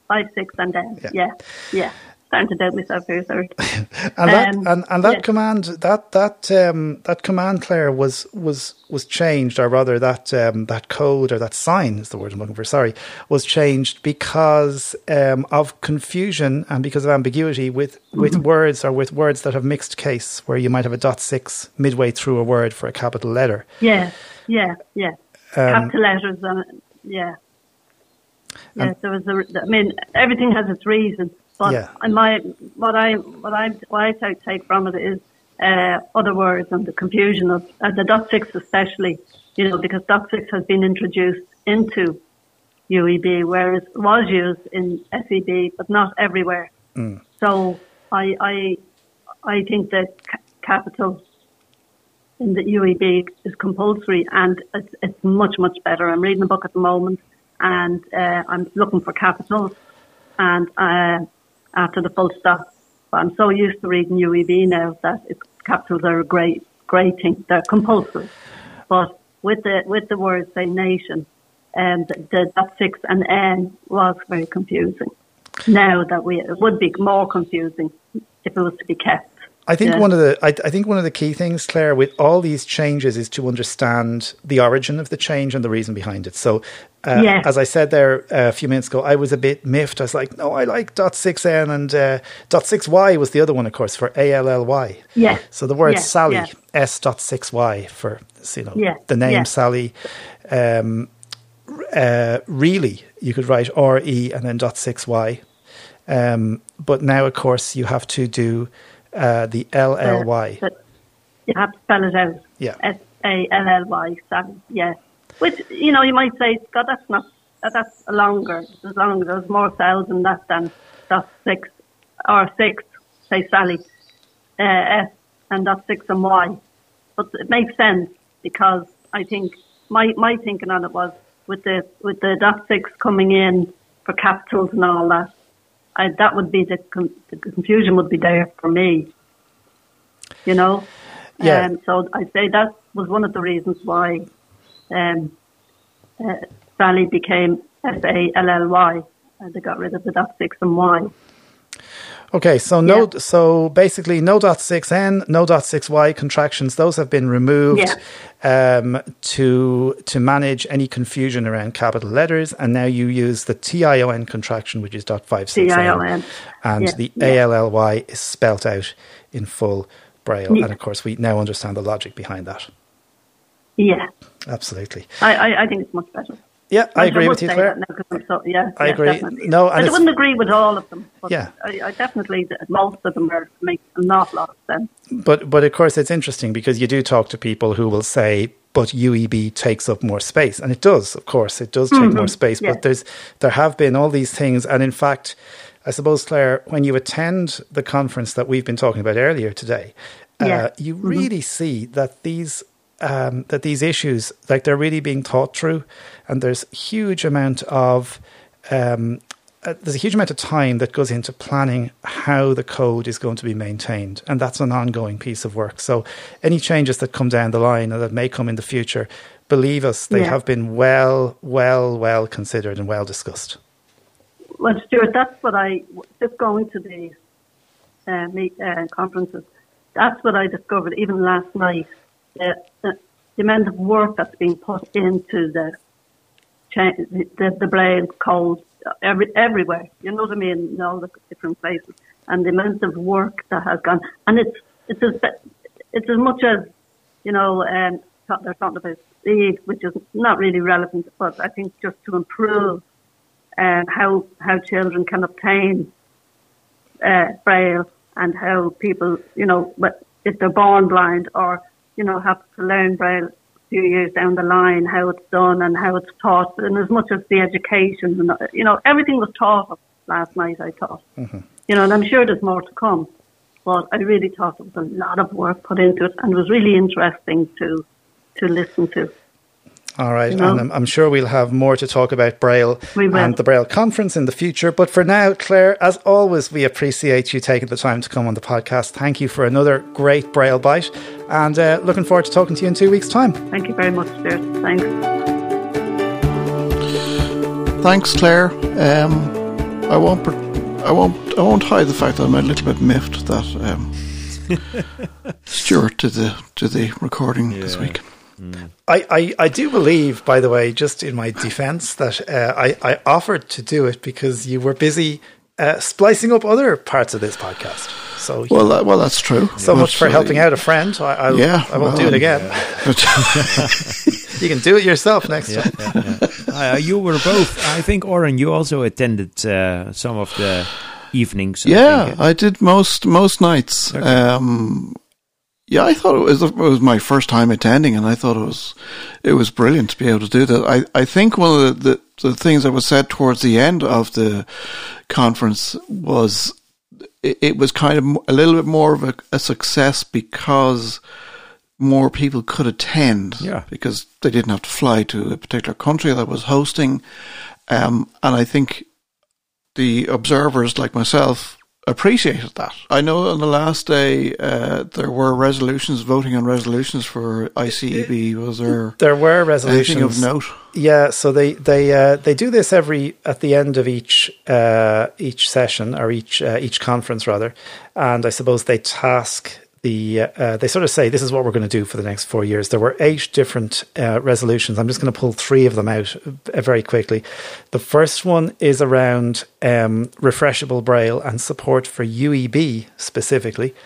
Five six and then yeah, yeah. yeah starting to doubt myself here. Sorry. and that um, and, and that yeah. command that that um, that command, Claire, was was was changed, or rather that um, that code or that sign is the word I'm looking for. Sorry, was changed because um, of confusion and because of ambiguity with with mm-hmm. words or with words that have mixed case, where you might have a dot six midway through a word for a capital letter. Yeah, yeah, yeah. Um, capital letters on it. Yeah. Yeah, so it was a, I mean, everything has its reason. But yeah. my what I what I what I take from it is uh, other words and the confusion of uh, the dot six especially, you know, because dot six has been introduced into UEB, whereas it was used in SEB, but not everywhere. Mm. So I I I think that ca- capital in the UEB is compulsory and it's, it's much much better. I'm reading a book at the moment and uh, I'm looking for capitals and uh, after the full stop. But I'm so used to reading UEB now that it, capitals are a great, great thing. They're compulsory. But with the, with the word, say, nation, um, the, dot six and N was very confusing. Now that we, it would be more confusing if it was to be kept. I think yeah. one of the I, I, think one of the key things, Claire, with all these changes is to understand the origin of the change and the reason behind it. So, uh, yeah. as I said there uh, a few minutes ago, I was a bit miffed. I was like, no, I like dot six n and uh, dot six y was the other one, of course, for a l l y. Yeah. So the word yeah. Sally s dot six y for you know the name Sally. Um, uh, really, you could write R E and then dot six y. Um, but now, of course, you have to do uh, the L L Y. You have to spell it out. Yeah. S A L L Y. Yeah. Which you know you might say, God, that's not that's longer. There's longer. There's more cells in that than that's six or six. Say Sally. Uh, S and that's six and Y. But it makes sense because I think my my thinking on it was with the with the dot six coming in for capitals and all that. I, that would be the, the confusion would be there for me. You know, yeah. Um, so I say that was one of the reasons why um, uh, Sally became S A L L Y. And they got rid of the dot six and Y. Okay, so no, yeah. so basically no dot six n, no dot six y contractions. Those have been removed yeah. um, to to manage any confusion around capital letters, and now you use the t i o n contraction, which is dot five six n, and yeah. the a l l y is spelt out in full braille, and of course we now understand the logic behind that. Yeah, absolutely. I, I, I think it's much better. Yeah, I, I agree with you, Claire. So, yeah, I yeah, agree. Definitely. No, I wouldn't agree with all of them. yeah, I, I, definitely most of them are make an awful lot of sense. But but of course it's interesting because you do talk to people who will say, but UEB takes up more space, and it does. Of course, it does take mm-hmm. more space. Yeah. But there's there have been all these things, and in fact, I suppose Claire, when you attend the conference that we've been talking about earlier today, yeah. uh, you mm-hmm. really see that these um, that these issues, like they're really being thought through, and there's huge amount of um, uh, there's a huge amount of time that goes into planning how the code is going to be maintained, and that's an ongoing piece of work. So, any changes that come down the line or that may come in the future, believe us, they yeah. have been well, well, well considered and well discussed. Well, Stuart, that's what I just going to the uh, meet, uh, conferences. That's what I discovered even last night. The, the, amount of work that's being put into the the, the braille codes every, everywhere. You know what I mean? In all the different places, and the amount of work that has gone, and it's it's as it's as much as you know. Um, they're talking about speed, which is not really relevant, but I think just to improve uh, how how children can obtain uh, braille and how people, you know, if they're born blind or you know have to learn braille a few years down the line, how it's done and how it's taught, and as much as the education, and you know, everything was taught last night. I thought, mm-hmm. you know, and I'm sure there's more to come. But I really thought there was a lot of work put into it, and it was really interesting to to listen to. All right, you know? and I'm, I'm, sure we'll have more to talk about Braille and the Braille conference in the future. But for now, Claire, as always, we appreciate you taking the time to come on the podcast. Thank you for another great Braille bite, and uh, looking forward to talking to you in two weeks' time. Thank you very much, Stuart. Thanks. Thanks, Claire. Um, I won't. I won't. I won't hide the fact that I'm a little bit miffed that um, Stuart did the did the recording yeah. this week. Mm. I, I, I do believe, by the way, just in my defense, that uh, I, I offered to do it because you were busy uh, splicing up other parts of this podcast. So well, that, well, that's true. So but, much for helping out a friend. I, I'll, yeah, I won't well, do it again. Yeah. you can do it yourself next yeah, time. Yeah, uh, you were both. I think, Oran, you also attended uh, some of the evenings. yeah, I, I, did most most nights. Okay. Um, yeah, I thought it was it was my first time attending, and I thought it was it was brilliant to be able to do that. I, I think one of the, the, the things that was said towards the end of the conference was it, it was kind of a little bit more of a, a, success because more people could attend. Yeah, because they didn't have to fly to a particular country that was hosting, um, and I think the observers like myself appreciated that. I know on the last day uh, there were resolutions, voting on resolutions for ICEB. Was there? There were resolutions of note. Yeah, so they they uh, they do this every at the end of each uh, each session or each uh, each conference rather, and I suppose they task the uh, they sort of say this is what we're going to do for the next four years. There were eight different uh, resolutions. I'm just going to pull three of them out uh, very quickly. The first one is around um, refreshable braille and support for UEB specifically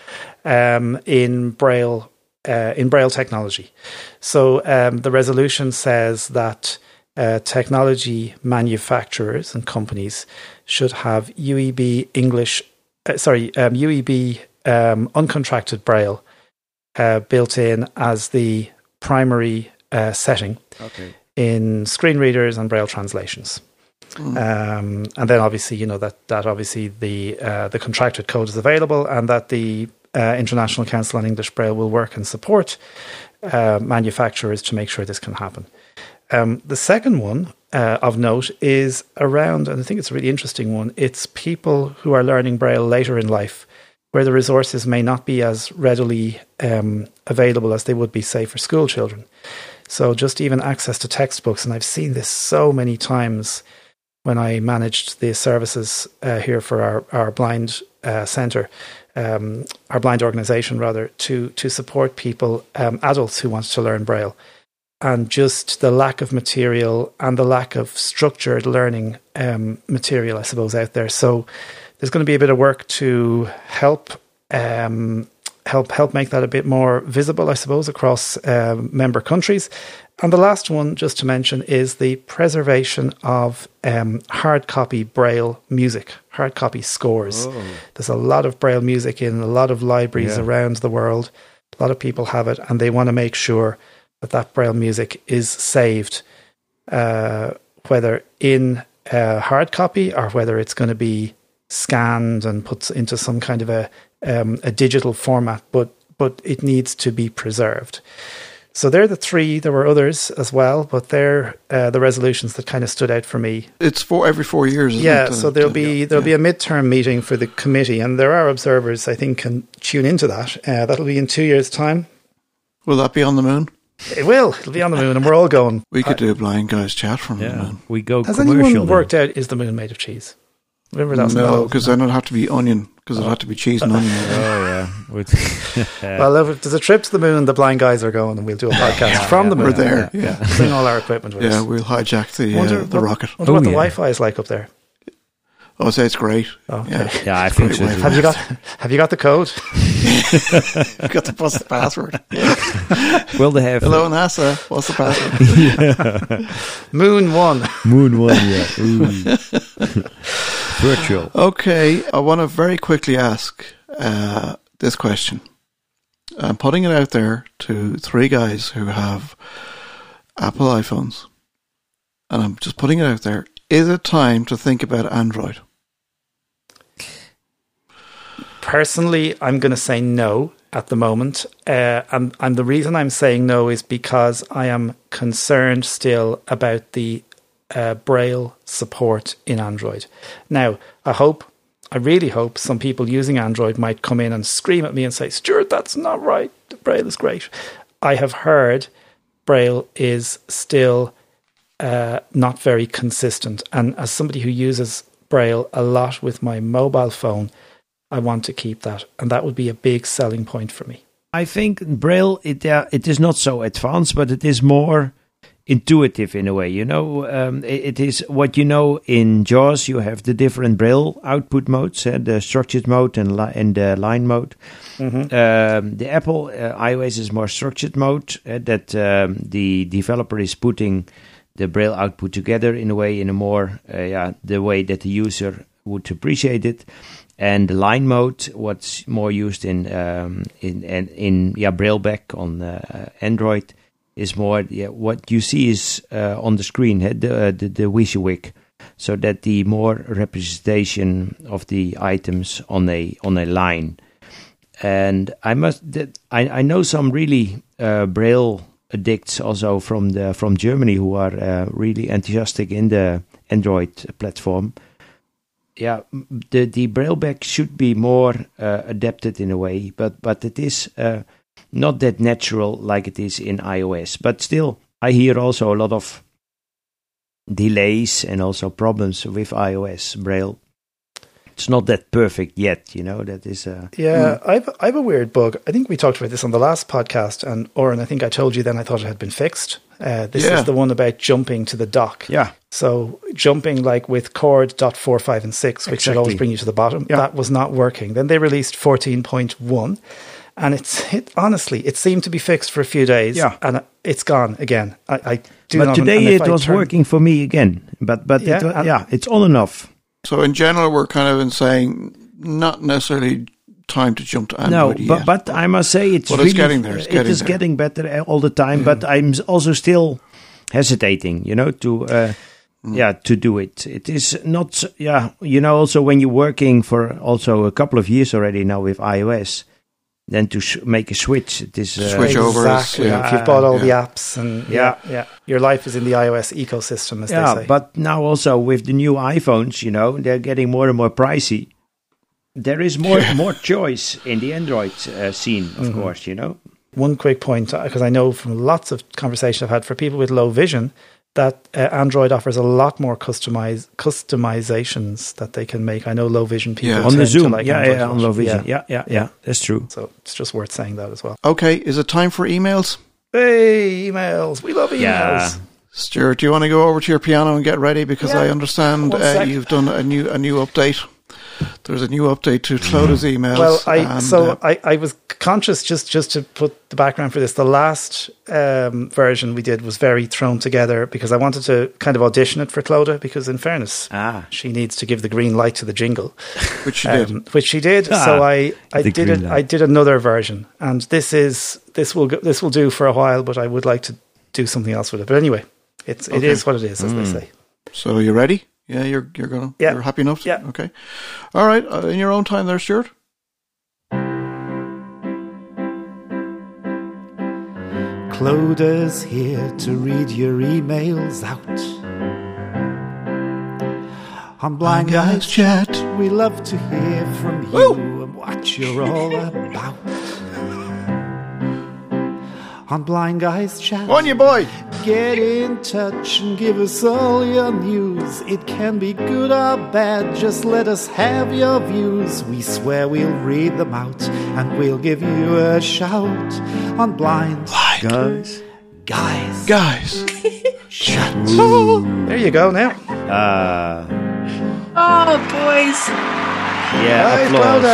um, in braille uh, in braille technology. So um, the resolution says that. Uh, technology manufacturers and companies should have UEB English, uh, sorry, um, UEB um, uncontracted braille uh, built in as the primary uh, setting okay. in screen readers and braille translations. Mm. Um, and then obviously, you know that that obviously the uh, the contracted code is available, and that the uh, International Council on English Braille will work and support uh, manufacturers to make sure this can happen. Um, the second one uh, of note is around, and I think it's a really interesting one. It's people who are learning Braille later in life where the resources may not be as readily um, available as they would be, say, for school children. So just even access to textbooks, and I've seen this so many times when I managed the services uh, here for our our blind uh, centre, um, our blind organisation rather, to to support people, um, adults who want to learn Braille, and just the lack of material and the lack of structured learning um, material, I suppose, out there. So there's going to be a bit of work to help um, help help make that a bit more visible, I suppose, across um, member countries. And the last one, just to mention, is the preservation of um, hard copy Braille music, hard copy scores. Oh. There's a lot of Braille music in a lot of libraries yeah. around the world. A lot of people have it, and they want to make sure that that Braille music is saved, uh, whether in uh, hard copy or whether it's going to be scanned and put into some kind of a um, a digital format, but but it needs to be preserved. So they're the three. There were others as well, but they're uh, the resolutions that kind of stood out for me. It's for every four years. yeah. It? So there'll be there'll yeah. be a midterm meeting for the committee, and there are observers I think can tune into that. Uh, that'll be in two years' time. Will that be on the moon? It will. It'll be on the moon, and we're all going. We could do a blind guys chat from yeah, the moon. We go. Has anyone worked out is the moon made of cheese? Remember that? No, because then it'll have to be onion because it'd have to be cheese and onion. Oh yeah. Well, if there's a trip to the moon, the blind guys are going, and we'll do a podcast from the moon. We're there. Yeah, Bring all our equipment with yeah. us. we'll hijack the Wonder uh, the what- rocket. Wonder Oh, what the yeah. Wi-Fi is like up there. Oh, say it's great. Okay. Yeah, yeah, I It's think great so. Have you got Have you got the code? You got to bust the password. Will they have Hello, NASA. What's the password? Moon one. Moon One? Yeah. Virtual. Okay, I want to very quickly ask uh, this question. I'm putting it out there to three guys who have Apple iPhones, and I'm just putting it out there. Is it time to think about Android? Personally, I'm going to say no at the moment, uh, and and the reason I'm saying no is because I am concerned still about the uh, Braille support in Android. Now, I hope, I really hope, some people using Android might come in and scream at me and say, "Stuart, that's not right. Braille is great." I have heard Braille is still uh, not very consistent, and as somebody who uses Braille a lot with my mobile phone. I want to keep that, and that would be a big selling point for me. I think Braille it uh, it is not so advanced, but it is more intuitive in a way. You know, um, it, it is what you know in JAWS. You have the different Braille output modes, uh, the structured mode and li- and the line mode. Um, the Apple uh, iOS is more structured mode uh, that um, the developer is putting the Braille output together in a way in a more uh, yeah the way that the user would appreciate it and the line mode, what's more used in um, in in, in yeah Brailleback on uh, Android, is more yeah what you see is uh, on the screen eh, the uh, the, the WYSIWYG, so that the more representation of the items on a on a line. And I must I, I know some really uh, Braille addicts also from the from Germany who are uh, really enthusiastic in the Android platform yeah, the the Brailleback should be more uh, adapted in a way, but but it is uh, not that natural like it is in iOS. But still, I hear also a lot of delays and also problems with iOS Braille. It's not that perfect yet, you know. That is uh, Yeah, I've I have a weird bug. I think we talked about this on the last podcast, and Oran, I think I told you then I thought it had been fixed. Uh, this Yeah. is the one about jumping to the dock. yeah, So jumping like with chord dot four, five, and six, which should always bring you to the bottom. Yeah. That was not working. Then they released fourteen point one, and it's it, honestly it seemed to be fixed for a few days. Yeah. and it's gone again. I, I do but today it I was turn- working for me again. But but Yeah, it, yeah, it's on and off. So in general, we're kind of in saying not necessarily time to jump to No, but yet. but I must say it's But really, it's getting there, it's getting is there. getting better all the time. But I'm also still hesitating, you know, to uh, Mm. yeah to do it. It is not yeah, you know. Also, when you're working for also a couple of years already now with iOS, then to sh- make a switch, it is uh, Switch over is, Exactly. yeah. If you've bought all Yeah. the apps and yeah, yeah, your life is in the iOS ecosystem, as they Yeah, say. but now also with the new iPhones, you know, they're getting more and more pricey. There is more more choice in the Android uh, scene, of Mm-hmm. course, you know. one quick point because I know from lots of conversations I've had for people with low vision that uh, Android offers a lot more customize customizations that they can make. I know low vision people Yeah. On the tend to Zoom, like yeah, Android yeah, on low vision, yeah, yeah, yeah, that's true. So it's just worth saying that as well. okay, is it time for emails? Hey, emails! We love emails. Yeah. Stuart, do you want to go over to your piano and get ready? Because Yeah. I understand uh, you've done a new a new update. There's a new update to Clodagh's emails. Well, I and, so uh, I, I was conscious just just to put the background for this. The last um, version we did was very thrown together because I wanted to kind of audition it for Clodagh because, in fairness, Ah. she needs to give the green light to the jingle. which you did. um, which she did. Ah, so I, I did green it. I did another version, and this is this will go, this will do for a while. But I would like to do something else with it. But anyway, it's it Okay. is what it is, as they Mm. say. So you ready? Yeah, you're you're gonna. Yeah. You're happy enough. Yeah. Okay. All right. Uh, in your own time, there, Stuart. Clodagh's here to read your emails out. On Blind Guys Chat, we love to hear from you and what you're all about. On Blind Guys Chat, On you, boy. get in touch and give us all your news. It can be good or bad, just let us have your views. We swear we'll read them out and we'll give you a shout on Blind Guys. Guys. Guys, chat. There you go now. Uh, Oh, boys. Yeah, Hi, applause. Uh,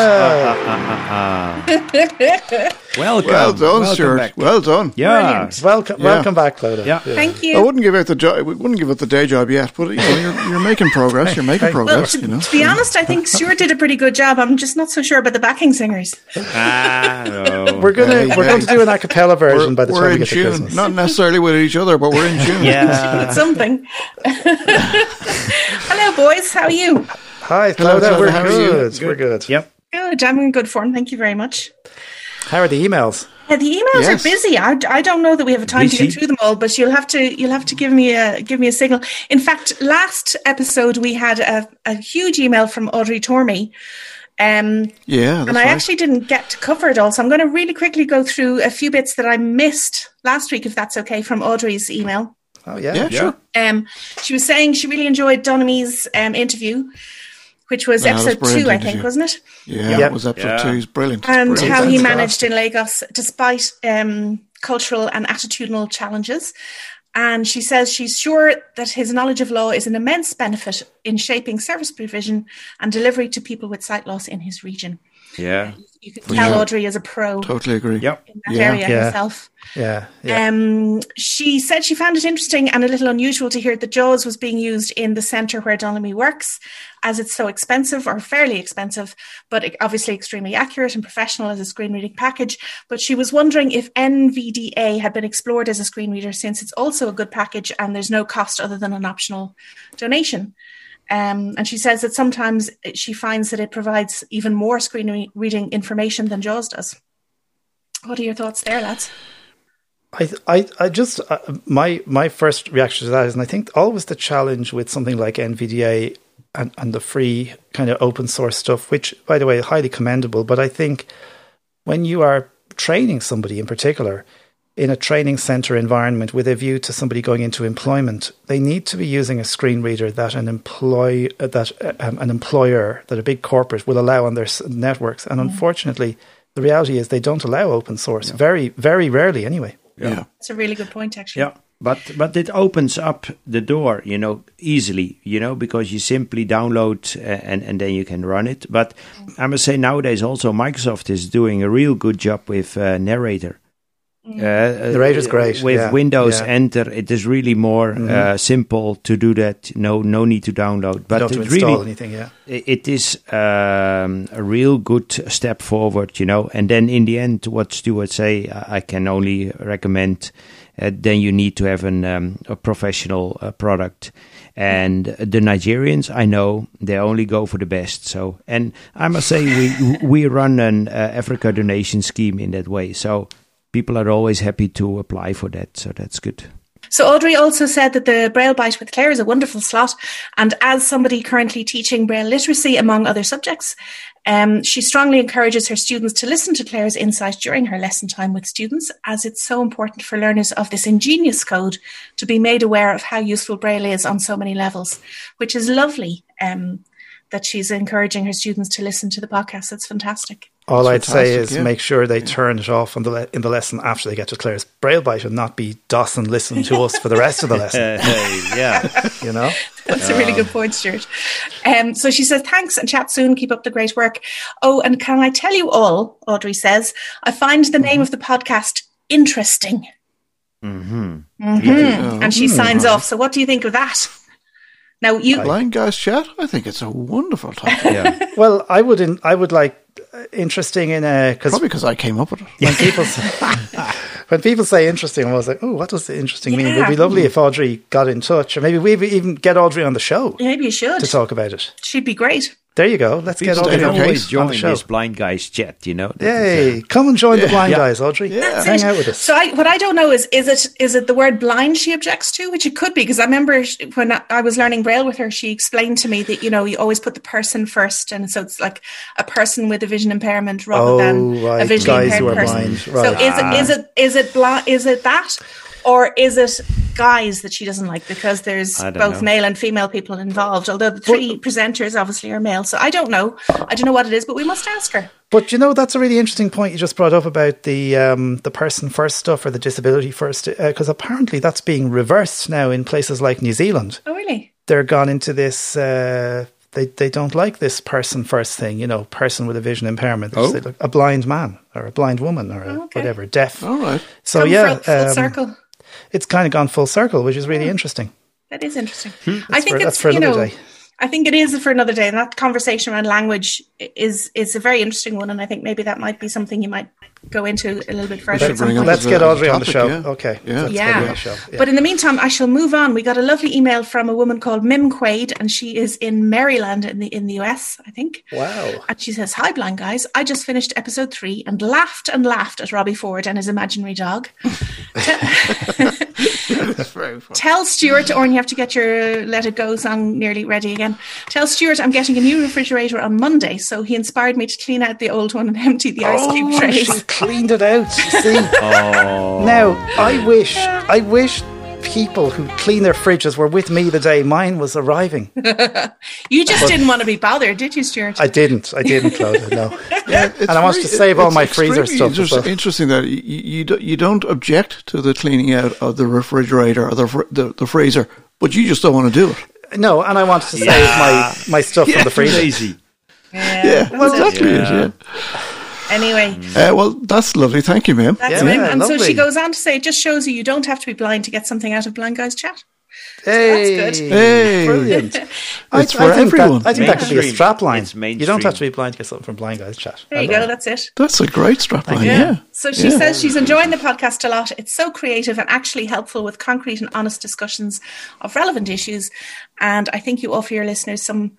uh, uh, uh, uh. Welcome. Well done, Welcome Stuart. back. Well done. Yeah. Brilliant. Welcome, Yeah. welcome back, Clodagh. Yeah. Thank I you. wouldn't give out the job. We wouldn't give out the day job yet, but you know, you're, you're making progress. You're making Well, Well, progress. to, You know. to be honest, I think Stuart did a pretty good job. I'm just not so sure about the backing singers. Ah, no. We're gonna Hey, we're hey. going to do an a cappella version by the we're time we in get to Christmas. not necessarily with each other, but we're in tune. Yeah. Something. Hello, boys. How are you? Hi, Hello, Clodagh. Clodagh, We're how are you? good. We're good. Yep. Good. I'm in good form. Thank you very much. How are the emails? Yeah, the emails Yes. are busy. I, I don't know that we have a time to get through them all, but you'll have to you'll have to give me a give me a signal. In fact, last episode we had a, a huge email from Audrey Tormey. Um, Yeah, that's and I right. actually didn't get to cover it all. So I'm going to really quickly go through a few bits that I missed last week, if that's okay, from Audrey's email. Oh yeah. yeah, sure. Um, she was saying she really enjoyed Donami's um, interview, which was Yeah, that was episode two, I think, wasn't it? Yeah, Yeah. it was episode Yeah. two. He's brilliant. And Brilliant. how he managed in Lagos despite um, cultural and attitudinal challenges. And she says she's sure that his knowledge of law is an immense benefit in shaping service provision and delivery to people with sight loss in his region. Yeah. You can tell Yeah. Audrey is a pro Totally agree. Yep. in that Yeah. area Yeah. herself. Yeah. Yeah. Um, she said she found it interesting and a little unusual to hear that JAWS was being used in the centre where Donnelly works, as it's so expensive or fairly expensive, but obviously extremely accurate and professional as a screen reading package. But she was wondering if NVDA had been explored as a screen reader since it's also a good package and there's no cost other than an optional donation. Um, and she says that sometimes she finds that it provides even more screen re- reading information than JAWS does. What are your thoughts there, lads? I, I, I just uh, my my first reaction to that is, and I think always the challenge with something like NVDA and, and the free kind of open source stuff, which by the way, highly commendable. But I think when you are training somebody in particular in a training center environment with a view to somebody going into employment, they need to be using a screen reader that an employ uh, that uh, um, an employer that a big corporate will allow on their s- networks. And unfortunately, the reality is they don't allow open source very very rarely anyway. Yeah. It's a really good point, actually. Yeah, but but it opens up the door, you know, easily, you know, because you simply download uh, and and then you can run it. But I must say nowadays also Microsoft is doing a real good job with uh, narrator. Uh, Narrator's great, With yeah, Windows yeah. Enter, it is really more uh, simple to do that. No, no need to download. But don't have to install really, anything. Yeah. it is um, a real good step forward, you know. And then in the end, what Stuart say, I I can only recommend. Uh, then you need to have an um, a professional uh, product. And the Nigerians, I know, they only go for the best. So, and I must say, we we run an uh, Africa donation scheme in that way. So people are always happy to apply for that. So that's good. So Audrey also said that the Braille Bite with Claire is a wonderful slot, and as somebody currently teaching Braille literacy among other subjects, um, she strongly encourages her students to listen to Claire's insight during her lesson time with students, as it's so important for learners of this ingenious code to be made aware of how useful Braille is on so many levels, which is lovely. Um, that she's encouraging her students to listen to the podcast. That's fantastic. All That's I'd say is yeah. make sure they turn it off on the le- in the lesson after they get to Claire's braille bite and not be Dawson listening to us for the rest of the lesson. yeah. You know, That's a really good point, Stuart. Um, so she says, thanks and chat soon. Keep up the great work. Oh, and can I tell you all, Audrey says, I find the name of the podcast interesting. hmm Mhm. And she signs off. So what do you think of that? Now, you, Blind Guys Chat, I think it's a wonderful topic. Yeah. well, I would in, I would like interesting in a because Probably because I came up with it. when people say, when people say interesting, I was like, oh, what does the interesting mean? It would be lovely if Audrey got in touch, or maybe we even get Audrey on the show maybe you should. to talk about it. She'd be great. There you go. Let's get People Audrey can on, okay. always on join the show. this blind guys chat, you know. That is, uh, Yay! Come and join the blind Yeah. guys, Audrey. Yeah. Hang out with us. So I, what I don't know is is it is it the word blind she objects to, which it could be because I remember when I- I was learning Braille with her, she explained to me that you know you always put the person first, and so it's like a person with a vision impairment rather Oh, than right, a visually guys impaired who are person. blind, So right. is it is it is it bli- is it that, or is it guys that she doesn't like because there's both know. male and female people involved? Although the three presenters obviously are male, so I don't know. I don't know what it is, but we must ask her. But you know, that's a really interesting point you just brought up about the um, the person first stuff or the disability first, because apparently that's being reversed now in places like New Zealand. Oh, really? They're gone into this. Uh, they they don't like this person first thing. You know, person with a vision impairment. Oh. say, a blind man or a blind woman or a Oh, okay. whatever, deaf. All right. So Come yeah, full, full um, circle. It's kind of gone full circle, which is really interesting. That is interesting. Hmm. I think for- it's that's for you know. day. I think it is for another day, and that conversation around language is is a very interesting one, and I think maybe that might be something you might go into a little bit further. should at bring up. Let's get as a Audrey on the show. yeah. Okay. Yeah. Let's get Yeah. her on the show. Yeah. But in the meantime, I shall move on. We got a lovely email from a woman called Mim Quaid, and she is in Maryland in the in the US, I think. wow. And she says, Hi, blind guys. I just finished episode three and laughed and laughed at Robbie Ford and his imaginary dog. That's very funny. Tell Stuart, or you have to get your Let It Go song nearly ready again. Tell Stuart I'm getting a new refrigerator on Monday. So he inspired me to clean out the old one and empty the ice cube Oh, trays. she cleaned it out. You see. Oh. Now, I wish, I wish people who clean their fridges were with me the day mine was arriving. You just didn't want to be bothered, did you, Stuart? I didn't. I didn't, Clodagh, no. Yeah, And I wanted to very- save all my freezer stuff as Interesting, well. interesting that you, you, do- you don't object to the cleaning out of the refrigerator or the, fr- the, the freezer, but you just don't want to do it. No, and I wanted to save my, my stuff from the freezer. Lazy. Yeah, well, exactly. It, Yeah. Anyway, Uh, well, that's lovely. Thank you, ma'am. that's Yeah, Mim. yeah, And so she goes on to say, it just shows you you don't have to be blind to get something out of Blind Guys Chat. Hey, That's good. Hey. brilliant! It's for think everyone. That, I think that could be a Mainstream. strap line. It's You don't have to be blind to get something from Blind Guys Chat. There you go. know. That's it. That's a great strapline. you. Yeah. So she Yeah. says she's enjoying the podcast a lot. It's so creative and actually helpful with concrete and honest discussions of relevant issues. And I think you offer your listeners some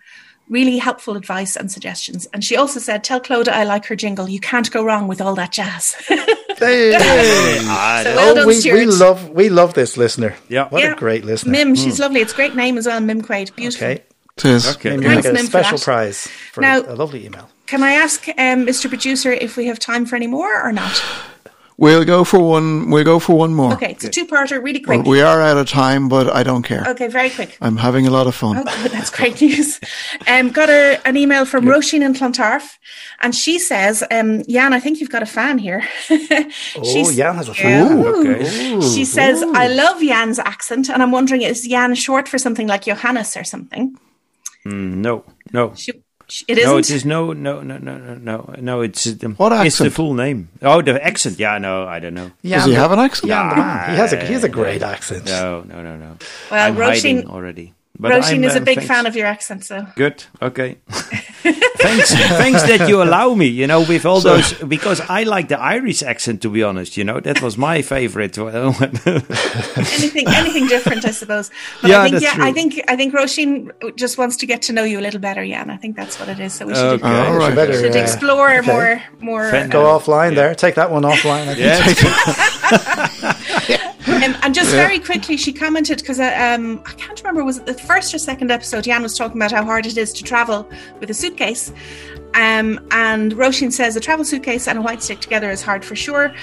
really helpful advice and suggestions. And she also said, Tell Clodagh I like her jingle. You can't go wrong with all that jazz. Hey. Ah, So that- well oh, done, we, we love we love this listener. Yeah. what Yeah. a great listener. Mim, she's lovely. It's a great name as well, Mim Quaid. Beautiful. Okay, It is. Okay. Mim, Thanks, you a Mim, for special that. prize for Now- a lovely email. Can I ask um, Mr. Producer if we have time for any more or not? We'll go for one. We'll go for one more. Okay, it's a two-parter, really Well, quick. we are out of time, but I don't care. Okay, very quick. I'm having a lot of fun. Oh, good, that's great news. Um, got a, an email from Roisin in Clontarf, and she says, um, Jan, I think you've got a fan here. Oh, Jan has a fan. Ooh. Okay. She says, I love Jan's accent, and I'm wondering, is Jan short for something like Johannes or something? Mm, no, no. She, she, it isn't? No, it is no, no, no, no, no, no. No, it's um, What It's the full name. Oh, the accent. Yeah, no, I don't know. Does he have an accent? Yeah, the. He has a he has a great accent. No, no, no, no. Well, I'm Roisin- hiding already. But Roisin I'm, is a uh, big thanks. fan of your accent, so. Good. Okay. thanks. Thanks that you allow me. You know, with all those because I like the Irish accent. To be honest, you know that was my favorite. anything anything different, I suppose. But Yeah, I think that's yeah, true. I think I think Roisin just wants to get to know you a little better, Jan. I think that's what it is. So we should, Okay. All We right. should better, should uh, explore okay. more more Fan- Go uh, offline there. Take that one offline. I think. yeah. Um, and just very quickly, she commented because uh, um, I can't remember was it the first or second episode. Jan was talking about how hard it is to travel with a suitcase, um, and Roisin says a travel suitcase and a white stick together is hard for sure.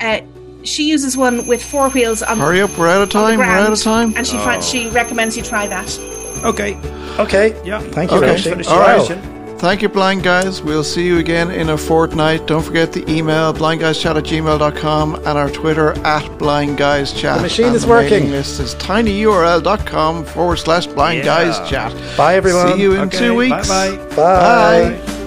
Uh, she uses one with four wheels on. Hurry up, we're out of on the time. We're out of time. and she finds she recommends you try that. Okay. Okay. Yeah. Thank you, Okay. For All right. Suggestion. Thank you, blind guys. We'll see you again in a fortnight. Don't forget the email blindguyschat at gmail.com and our Twitter at blindguyschat. The machine and is the working. mailing list is tinyurl.com forward slash blindguyschat. Bye, everyone. See you in Okay, two weeks. Bye bye. Bye. Bye.